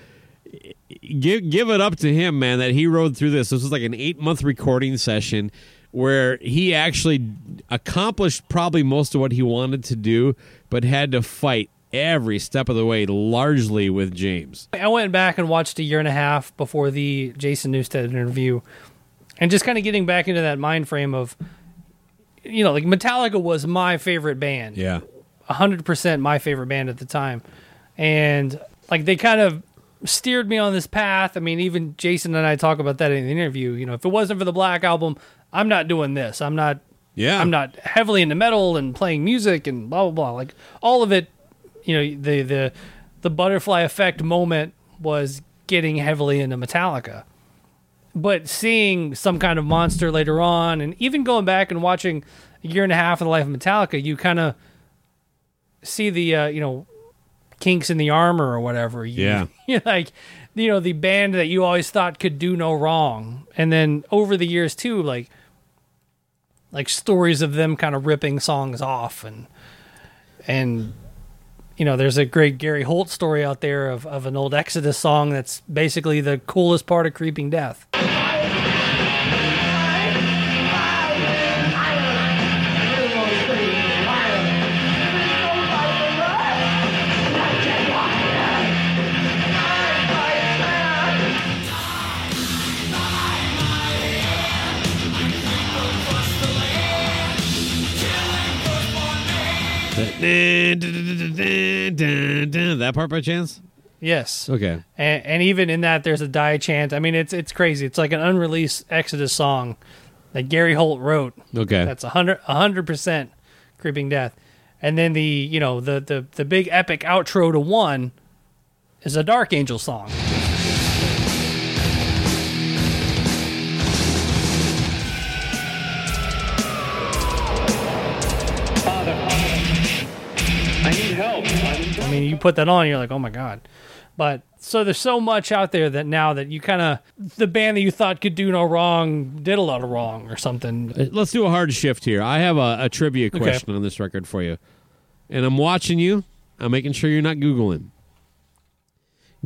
give give it up to him, man, that he rode through this. This was like an eight month recording session where he actually accomplished probably most of what he wanted to do, but had to fight every step of the way, largely with James. I went back and watched a year and a half before the Jason Newsted interview, and just kind of getting back into that mind frame of, you know, like Metallica was my favorite band. Yeah. Hundred percent my favorite band at the time, and like they kind of steered me on this path. I mean, even Jason and I talk about that in the interview. You know, if it wasn't for the Black album, I'm not doing this. I'm not. Yeah. I'm not heavily into metal and playing music and blah blah blah. Like all of it, you know, the the the butterfly effect moment was getting heavily into Metallica. But seeing some kind of monster later on, and even going back and watching a year and a half of the life of Metallica, you kind of see the uh, you know kinks in the armor or whatever. You, Yeah. you're like you know the band that you always thought could do no wrong, and then over the years too, like like stories of them kind of ripping songs off and and you know there's a great Gary Holt story out there of, of an old Exodus song that's basically the coolest part of Creeping Death. That part by chance? Yes. Okay. And, and even in that, there's a die chant. I mean, it's it's crazy. It's like an unreleased Exodus song that Gary Holt wrote. Okay. That's a hundred a hundred percent creeping death. And then the you know the the the big epic outro to one is a Dark Angel song. Mean, you put that on, you're like, oh my god. But so there's so much out there that now that you kind of the band that you thought could do no wrong did a lot of wrong or something. Let's do a hard shift here. I have a, a trivia question on this record for you. And I'm watching you. I'm making sure you're not Googling.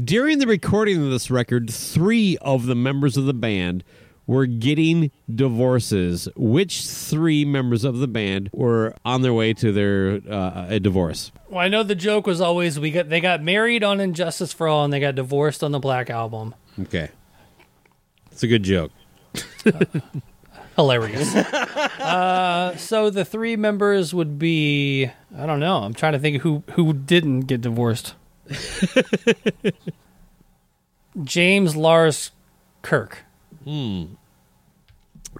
During the recording of this record, three of the members of the band were getting divorces. Which three members of the band were on their way to their uh, a divorce? Well, I know the joke was always we got they got married on And Justice for All and they got divorced on the Black Album. Okay. It's a good joke. Hilarious. uh, so the three members would be I don't know. I'm trying to think who who didn't get divorced. James Lars Kirk.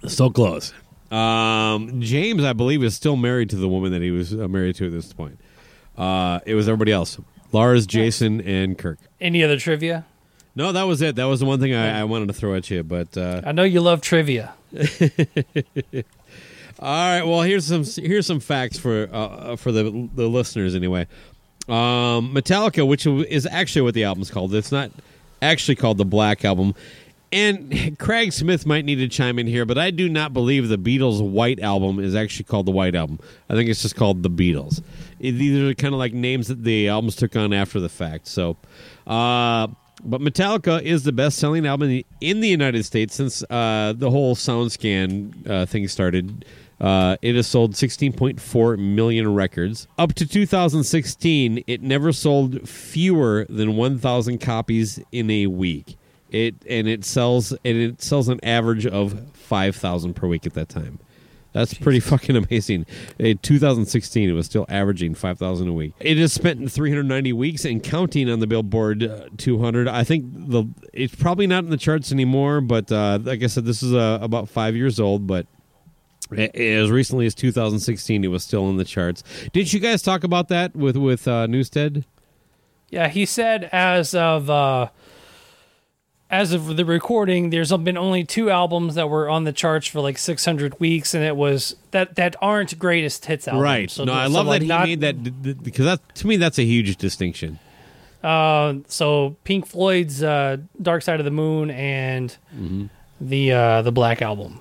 So close. Um, James, I believe, is still married to the woman that he was uh, married to at this point. Uh, it was everybody else: Lars, Jason, and Kirk. Any other trivia? No, that was it. That was the one thing I, I wanted to throw at you. But uh, I know you love trivia. all right, well here's some here's some facts for uh, for the the listeners anyway. Um, Metallica, which is actually what the album's called. It's not actually called the Black Album. And Craig Smith might need to chime in here, but I do not believe the Beatles' White Album is actually called the White Album. I think it's just called the Beatles. These are kind of like names that the albums took on after the fact. So, uh, but Metallica is the best-selling album in the, in the United States since uh, the whole SoundScan uh, thing started. Uh, it has sold 16.4 million records. Up to 2016, it never sold fewer than 1,000 copies in a week. It and it sells and it sells an average of 5,000 per week at that time. That's pretty fucking amazing. In 2016, it was still averaging 5,000 a week. It has spent 390 weeks and counting on the Billboard uh, 200. I think the it's probably not in the charts anymore, but uh, like I said, this is uh, about five years old, but as recently as 2016 it was still in the charts did you guys talk about that with with uh, Newsted Yeah, he said as of uh, as of the recording, there's been only two albums that were on the charts for like 600 weeks, and it was that that aren't greatest hits albums. right So, no i love like, that he not- made that because that to me that's a huge distinction Uh, so Pink Floyd's uh, Dark Side of the Moon and the uh, the Black Album.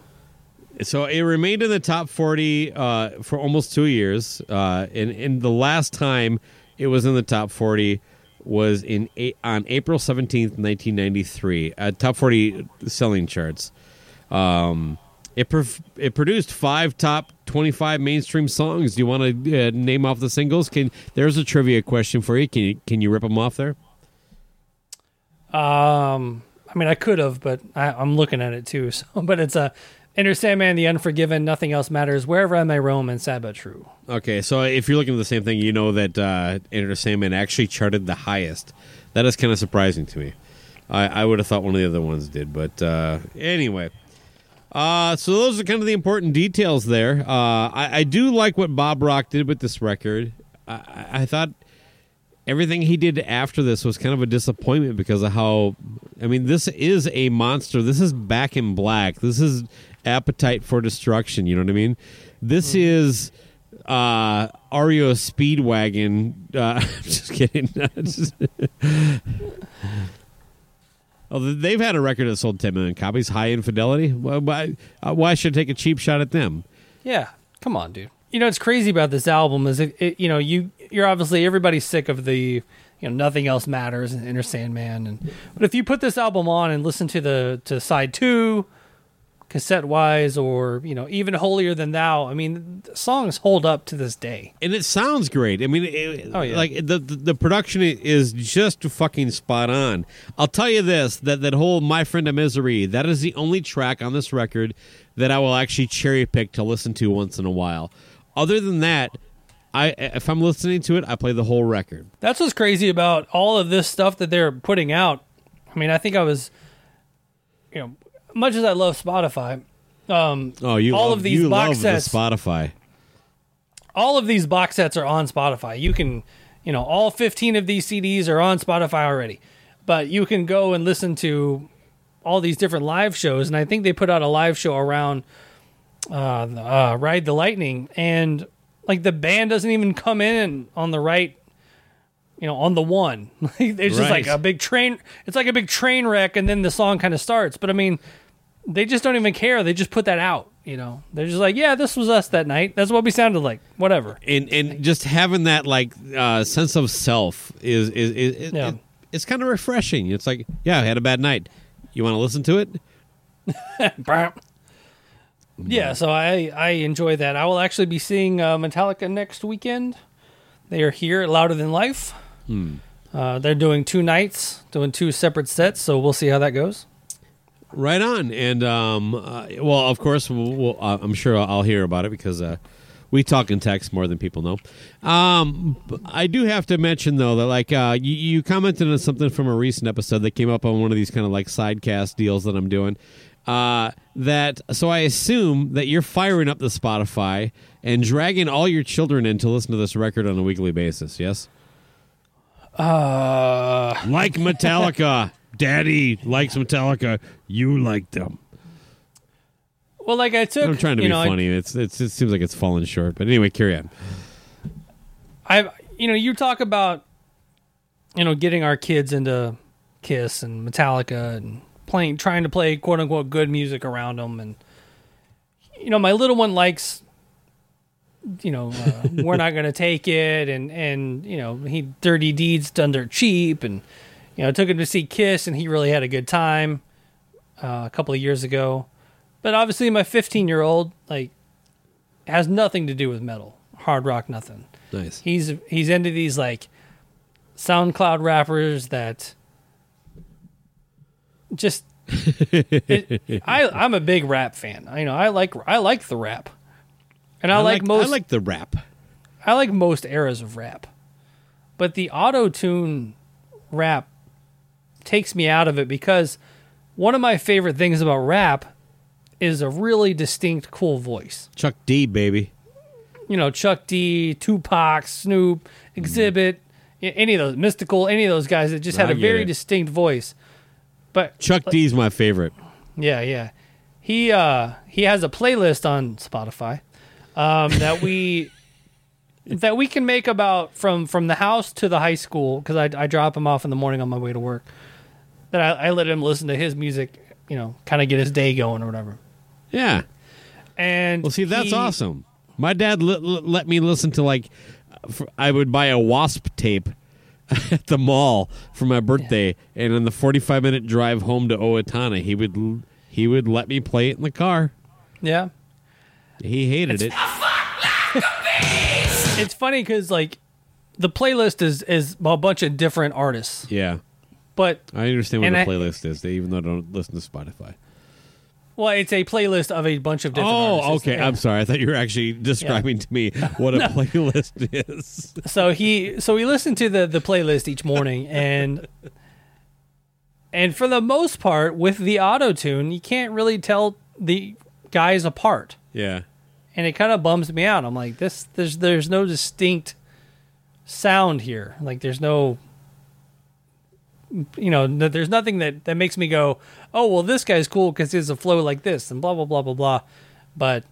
so it remained in the top 40 uh, for almost two years uh, and, and the last time it was in the top 40 was in on april 17th 1993 at top 40 selling charts. Um, it, prof- it produced five top 25 mainstream songs. Do you want to uh, name off the singles? Can there's a trivia question for you. Can you can you rip them off there? Um, I mean, I could have, but I, I'm looking at it too. So, but it's a Enter Sandman, The Unforgiven, Nothing Else Matters, Wherever I May Roam, and Sad But True. Okay, so if you're looking at the same thing, you know that uh, Enter Sandman actually charted the highest. That is kind of surprising to me. I, I would have thought one of the other ones did, but uh, anyway. Uh, so those are kind of the important details there. Uh, I, I do like what Bob Rock did with this record. I, I- I thought everything he did after this was kind of a disappointment because of how. I mean, this is a monster. This is Back in Black. This is Appetite for Destruction. You know what I mean? This is uh REO Speedwagon. Uh, I'm just kidding. Oh, they've had a record that sold 10 million copies. Hi Infidelity. Why, why, uh, why should I take a cheap shot at them? Yeah, come on, dude. You know what's crazy about this album is it, it you know you you're obviously everybody's sick of the you know nothing else matters and Enter Sandman and but if you put this album on and listen to the to side two cassette wise or you know even holier than thou I mean the songs hold up to this day and it sounds great. I mean, it, Oh, yeah. like the, the the production is just fucking spot on. I'll tell you this: that that whole "My Friend of Misery" that is the only track on this record that I will actually cherry pick to listen to once in a while. Other than that, I if I'm listening to it, I play the whole record. That's what's crazy about all of this stuff that they're putting out. I mean, I think I was, you know, much as I love Spotify, um, Oh, you all love, of these you box love sets, the Spotify. all of these box sets are on Spotify. You can, you know, all 15 of these CDs are on Spotify already, but you can go and listen to all these different live shows. And I think they put out a live show around uh, uh, Ride the Lightning, and like the band doesn't even come in on the right. You know, on the one, it's just like a big train. It's like a big train wreck, and then the song kind of starts. But I mean, they just don't even care. They just put that out. You know, they're just like, yeah, this was us that night. That's what we sounded like. Whatever. and and just having that like uh, sense of self is is, is, is Yeah. it- it's kind of refreshing. It's like, yeah, I had a bad night. You want to listen to it? Yeah, so I I enjoy that. I will actually be seeing uh, Metallica next weekend. They are here at Louder Than Life. Uh, they're doing two nights, doing two separate sets. So we'll see how that goes. Right on, and um, uh, well, of course, we'll, we'll, uh, I'm sure I'll hear about it because uh, we talk in text more than people know. Um, I do have to mention though that like uh, you, you commented on something from a recent episode that came up on one of these kind of like sidecast deals that I'm doing. Uh, that so I assume that you're firing up the Spotify and dragging all your children in to listen to this record on a weekly basis. Yes, Uh, like Metallica. Daddy likes Metallica. You like them. well, like I took. I'm trying to be know, I- funny. It's, it's it seems like it's falling short. But anyway, carry on. I, you know, you talk about, you know, getting our kids into Kiss and Metallica and playing, trying to play quote unquote good music around them, and you know, my little one likes, you know, uh, we're not gonna take it, and and you know, he dirty deeds done dirt cheap, and you know, took him to see Kiss, and he really had a good time uh, a couple of years ago, but obviously, my 15 year old like has nothing to do with metal, hard rock, nothing Nice. he's he's into these like SoundCloud rappers that just it, I I'm a big rap fan. I know I like I like the rap. And I, like, most I like the rap. I like most eras of rap. But the auto tune rap takes me out of it because one of my favorite things about rap is a really distinct cool voice Chuck D, baby. you know, Chuck D, Tupac, Snoop, Xzibit, a- any of those, Mystikal, any of those guys that just had a very it. distinct voice. But Chuck D's my favorite. yeah, yeah. He uh he has a playlist on Spotify um that we that we can make about from from the house to the high school because I I drop him off in the morning on my way to work. That I, I let him listen to his music, you know, kind of get his day going or whatever. Yeah. And Well, see, that's he- awesome. My dad let, let me listen to like, f- I would buy a Wasp tape at the mall for my birthday, and on the forty-five minute drive home to Owatonna, he would l- he would let me play it in the car. Yeah. He hated it. It's funny because like the playlist is is a bunch of different artists, Yeah, but I understand what the I- playlist is, even though I don't listen to Spotify. well, it's a playlist of a bunch of different. Oh, artists. okay. I'm sorry. I thought you were actually describing to me what a playlist is. So he so he listened to the the playlist each morning and. And for the most part, with the auto tune, you can't really tell the guys apart. Yeah. and it kind of bums me out. I'm like, this, there's, there's no distinct sound here. Like, there's no, you know, there's nothing that that makes me go, oh, well, this guy's cool because he has a flow like this, and blah blah blah blah blah. But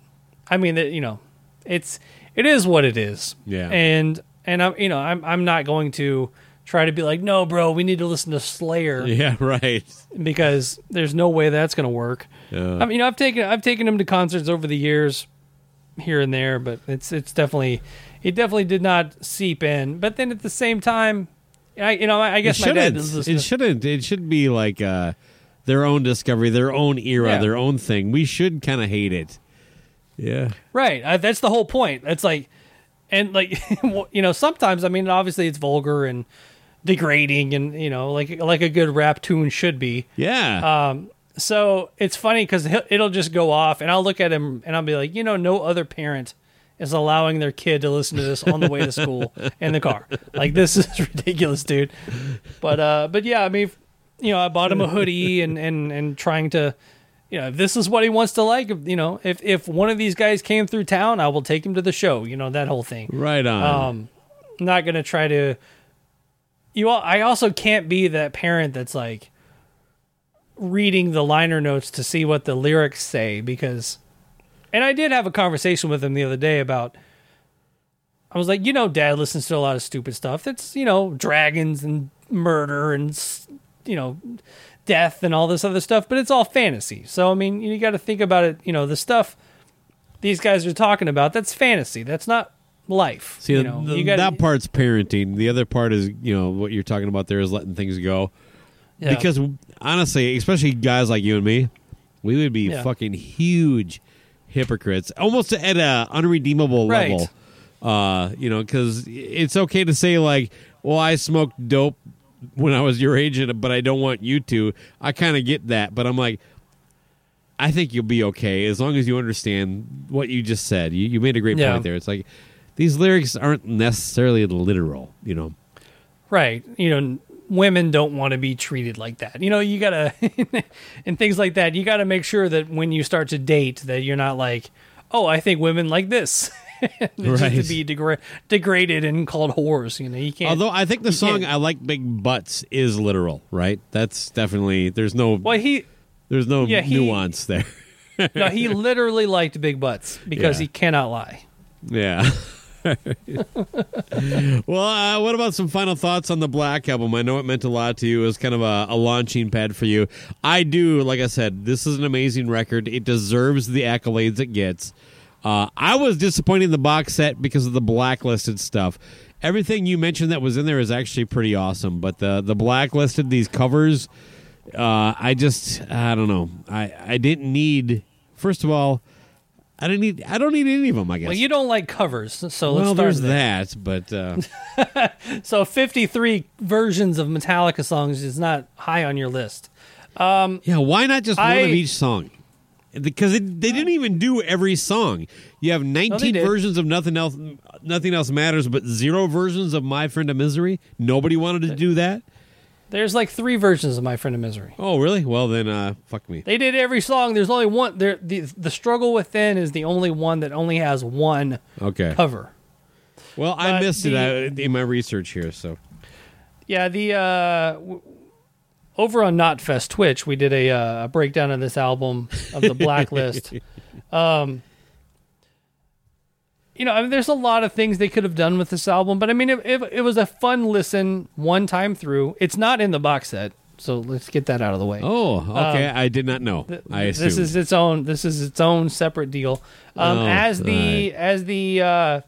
I mean, that you know, it's it is what it is. Yeah. And and I'm you know I'm I'm not going to try to be like, no, bro, we need to listen to Slayer Yeah. Right. because there's no way that's going to work. Yeah. I mean, you know, I've taken I've taken him to concerts over the years, here and there, but it's it's definitely it definitely did not seep in. But then at the same time, I you know I, I guess it my shouldn't. does It shouldn't. It should be like uh, their own discovery, their own era, Yeah. their own thing. We should kind of hate it. Yeah. Right. Uh, that's the whole point. It's like, and like, you know, sometimes I mean, obviously it's vulgar and degrading, and you know, like like a good rap tune should be. Yeah. Um, so it's funny because it'll just go off, and I'll look at him and I'll be like, you know, no other parent is allowing their kid to listen to this on the way to school in the car. Like this is ridiculous, dude. But uh, but yeah, I mean, you know, I bought him a hoodie and and and trying to. You know, if this is what he wants to like, you know, if if one of these guys came through town, I will take him to the show. You know that whole thing. right on. Um, I'm not gonna try to. You, all, I also can't be that parent that's like reading the liner notes to see what the lyrics say because, and I did have a conversation with him the other day about. I was like, you know, Dad listens to a lot of stupid stuff. That's you know, dragons and murder and you know, death and all this other stuff, but it's all fantasy. So I mean, you got to think about it. You know, the stuff these guys are talking about that's fantasy. That's not life. See, you know, the- you got that part's parenting. The other part is, you know, what you're talking about there is letting things go. yeah. Because honestly, especially guys like you and me, we would be Yeah. fucking huge hypocrites, almost at a unredeemable Right. level. Uh, you know, because it's okay to say like, "Well, I smoked dope when I was your age, and- but I don't want you to." I kind of get that, but I'm like, I think you'll be okay as long as you understand what you just said. You you made a great Yeah. point there. It's like these lyrics aren't necessarily literal, you know. right. You know, women don't want to be treated like that. You know, you gotta and things like that. You gotta make sure that when you start to date, that you're not like, oh, I think women like this. Right. to be degra- degraded and called whores. You know, you can't. Although I think the song "I Like Big Butts" is literal, right? That's definitely there's no well, he there's no yeah, he- nuance there. no, he literally liked big butts because Yeah. he cannot lie. Yeah. well, uh, what about some final thoughts on the Black album? I know it meant a lot to you. It was kind of a, a launching pad for you. I do, like I said, this is an amazing record. It deserves the accolades it gets. Uh, I was disappointed in the box set because of the blacklisted stuff. Everything you mentioned that was in there is actually pretty awesome, but the the blacklisted these covers, uh, I just I don't know. I I didn't need. First of all, I didn't need. I don't need any of them. I guess. Well, you don't like covers, so let's Well, start there's there. that, but uh, So 53 versions of Metallica songs is not high on your list. yeah, why not just one of each song? Because it, they didn't even do every song. You have 19 did. versions of nothing else. Nothing else matters, but zero versions of My Friend of Misery. Nobody wanted to do that. There's like three versions of My Friend of Misery. Oh, really? Well, then, uh, fuck me. They did every song. There's only one. There, the the struggle within is the only one that only has one Okay. cover. Well, I But missed the- it uh, in my research here. So Yeah, the uh, w- over on Knotfest Twitch, we did a, uh, a breakdown of this album of the Blacklist. um, you know, I mean, there's a lot of things they could have done with this album, but I mean, it, it, it was a fun listen one time through. It's not in the box set, so let's get that out of the way. Oh, okay. I did not know. I assumed. This is its own. This is its own separate deal. Um, Oh, as the right. as the uh,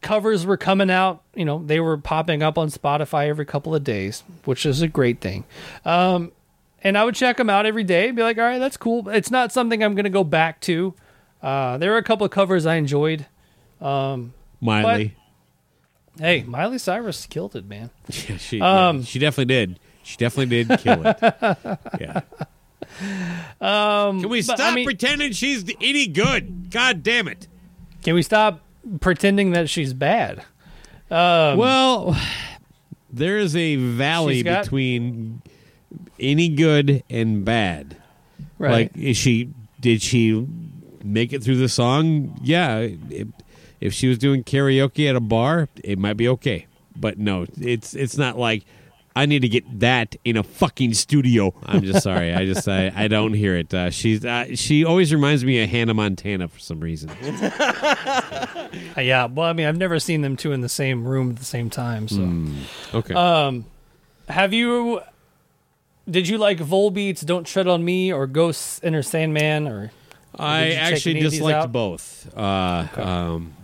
covers were coming out, you know, they were popping up on Spotify every couple of days, which is a great thing. Um, and I would check them out every day. And be like, all right, that's cool. It's not something I'm going to go back to. Uh, there were a couple of covers I enjoyed. Miley. Hey, Miley Cyrus killed it, man. Yeah, she, Um, yeah, she definitely did. She definitely did kill it. yeah. Um, Can we but, stop I mean- pretending she's any good? God damn it. Can we stop pretending that she's bad? well, there is a valley got- between any good and bad. Right. Like, is she? Did she make it through the song? Yeah. If, if she was doing karaoke at a bar, it might be okay. But no, it's it's not like I need to get that in a fucking studio. I'm just sorry. I just I, I don't hear it. Uh, she's uh, she always reminds me of Hannah Montana for some reason. Uh, yeah. Well, I mean, I've never seen them two in the same room at the same time. So, Okay. Um, have you? Did you like Volbeats, "Don't Tread on Me" or "Ghosts Enter Sandman"? Or I Did you check actually any of these disliked both. Uh, um,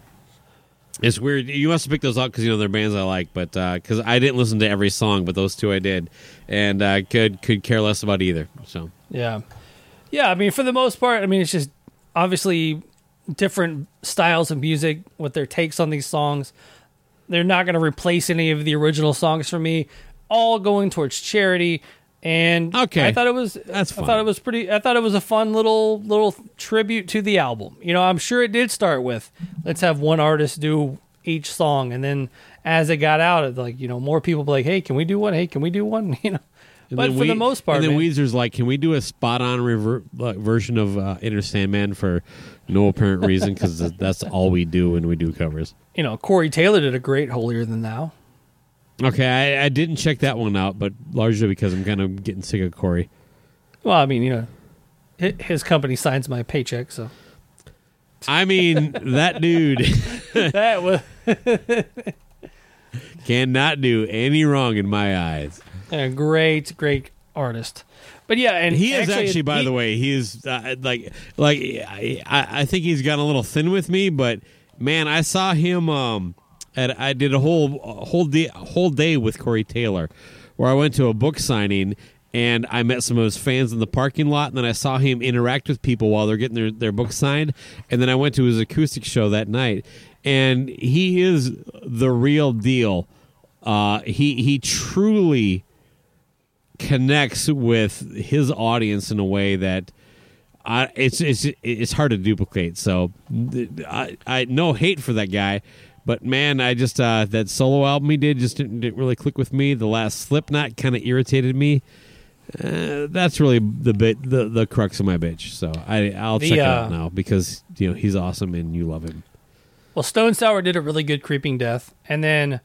it's weird. You must have picked those up because you know they're bands I like, but because I didn't listen to every song, but those two I did, and uh, could could care less about either. So yeah, yeah. I mean, for the most part, I mean, it's just obviously different styles of music with their takes on these songs. They're not going to replace any of the original songs for me. All going towards charity. And Okay. I thought it was That's I thought it was pretty I thought it was a fun little little tribute to the album. You know, I'm sure it did start with let's have one artist do each song and then as it got out it like, you know, more people be like, "Hey, can we do one? Hey, can we do one?" you know. And but for we- the most part, and then man, Weezer's like, "Can we do a spot on rever- like, version of uh, Enter Sandman for no apparent reason? Because that's all we do when we do covers." you know, Corey Taylor did a great holier than thou. Okay, I, I didn't check that one out, but largely because I'm kind of getting sick of Corey. Well, I mean, you know, hi- his company signs my paycheck, so I mean, that dude that was cannot do any wrong in my eyes. a great, great artist. But yeah, and He is actually, by he- the way, he is uh, like, like I, I think he's gotten a little thin with me, but man, I saw him. Um, at I did a whole a whole day whole day with Corey Taylor, where I went to a book signing and I met some of his fans in the parking lot, and then I saw him interact with people while they're getting their their book signed, and then I went to his acoustic show that night, and he is the real deal. Uh, he he truly connects with his audience in a way that I, it's it's it's hard to duplicate. So I, I no hate for that guy, But man, I just uh, that solo album he did just didn't, didn't really click with me. The last Slipknot kind of irritated me. Uh, that's really the bit the the crux of my bitch. So I I'll The, check it out uh, now because you know he's awesome and you love him. Well, Stone Sour did a really good Creeping Death, and then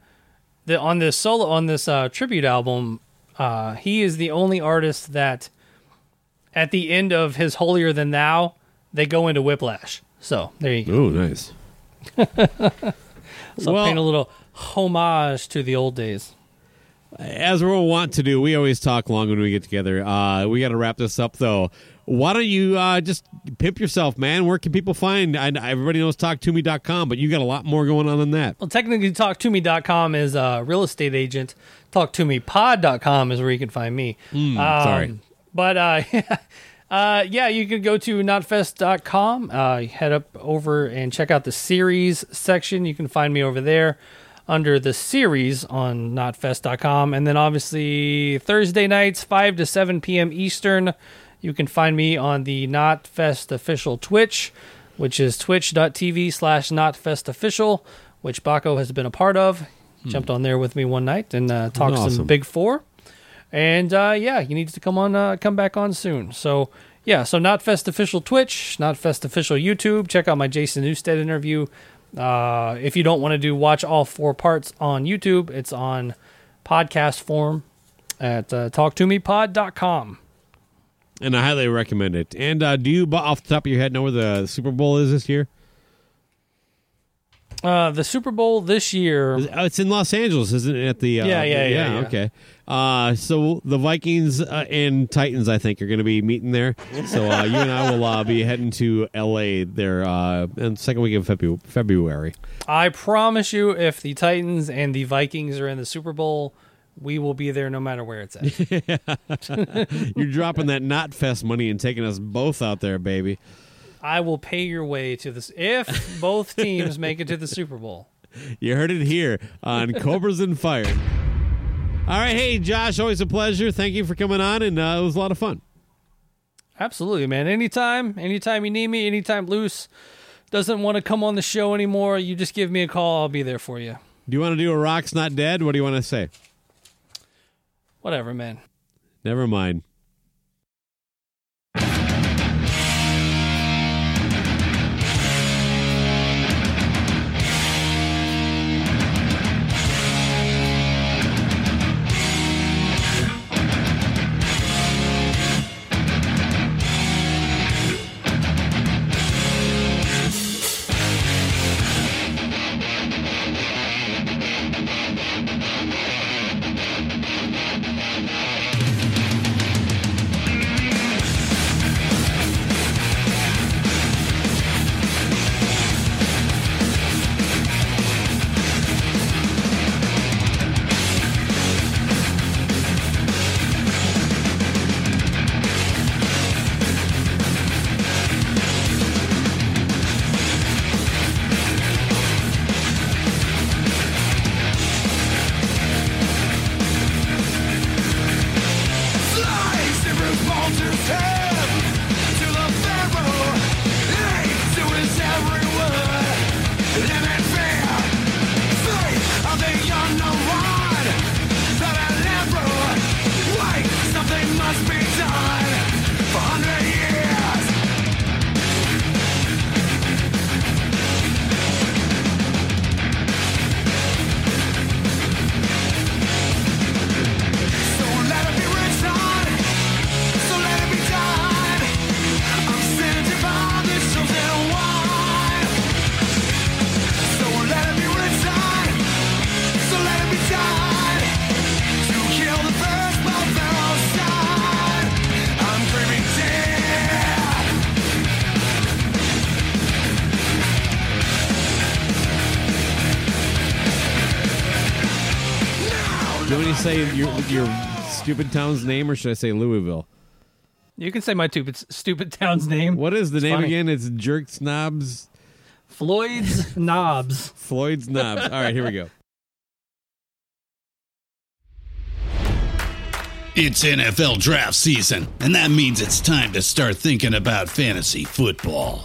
the on this solo on this uh, tribute album, uh, he is the only artist that at the end of his Holier Than Thou, they go into Whiplash. So there you go. Oh, nice. So well- paying a little homage to the old days. As we're want to do, we always talk long when we get together. Uh, we got to wrap this up though. Why don't you uh, just pimp yourself, man? Where can people find? I, everybody knows talktome.com, but you got a lot more going on than that. Well, technically, talktome.com is a real estate agent. Talktomepod.com is where you can find me. Hmm, Um, sorry. But uh, uh, yeah, you can go to knotfest.com, uh, head up over and check out the series section. You can find me over there under the series on knotfest.com. And then obviously Thursday nights, 5 to 7 p.m. Eastern, you can find me on the Knotfest official Twitch, which is twitch.tv slash knotfestofficial, which Baco has been a part of. Jumped on there with me one night and uh, talked Awesome. some Big Four. And uh, yeah, you need to come on, uh, come back on soon. So yeah, so Knotfest official Twitch, Knotfest official YouTube. Check out my Jason Newsted interview. Uh, if you don't want to do watch all four parts on YouTube, it's on podcast form at uh, talktomepod.com. And I highly recommend it. And uh, do you, off the top of your head, know where the Super Bowl is this year? Uh, the Super Bowl this year. Oh, it's in Los Angeles, isn't it? At the uh, Yeah, yeah, yeah, yeah. Okay. Uh, so the Vikings uh, and Titans, I think, are going to be meeting there. So uh, you and I will uh, be heading to L.A. there uh, in the second week of Febu- February. I promise you, if the Titans and the Vikings are in the Super Bowl, we will be there no matter where it's at. You're dropping that Knotfest money and taking us both out there, baby. I will pay your way to this if both teams make it to the Super Bowl. You heard it here on Cobras and Fire. All right, hey Josh, always a pleasure. Thank you for coming on, and uh, it was a lot of fun. Absolutely, man. Anytime, anytime you need me, anytime Luce doesn't want to come on the show anymore, you just give me a call. I'll be there for you. Do you want to do a Rock's Not Dead? What do you want to say? Whatever, man. Never mind. Stupid town's name, or should I say Louisville? You can say my stupid, stupid town's name. What is the It's name funny. again? It's Jerk Snobs, Floyd's Knobs. Floyd's Knobs. All right, here we go. It's NFL draft season, and that means it's time to start thinking about fantasy football.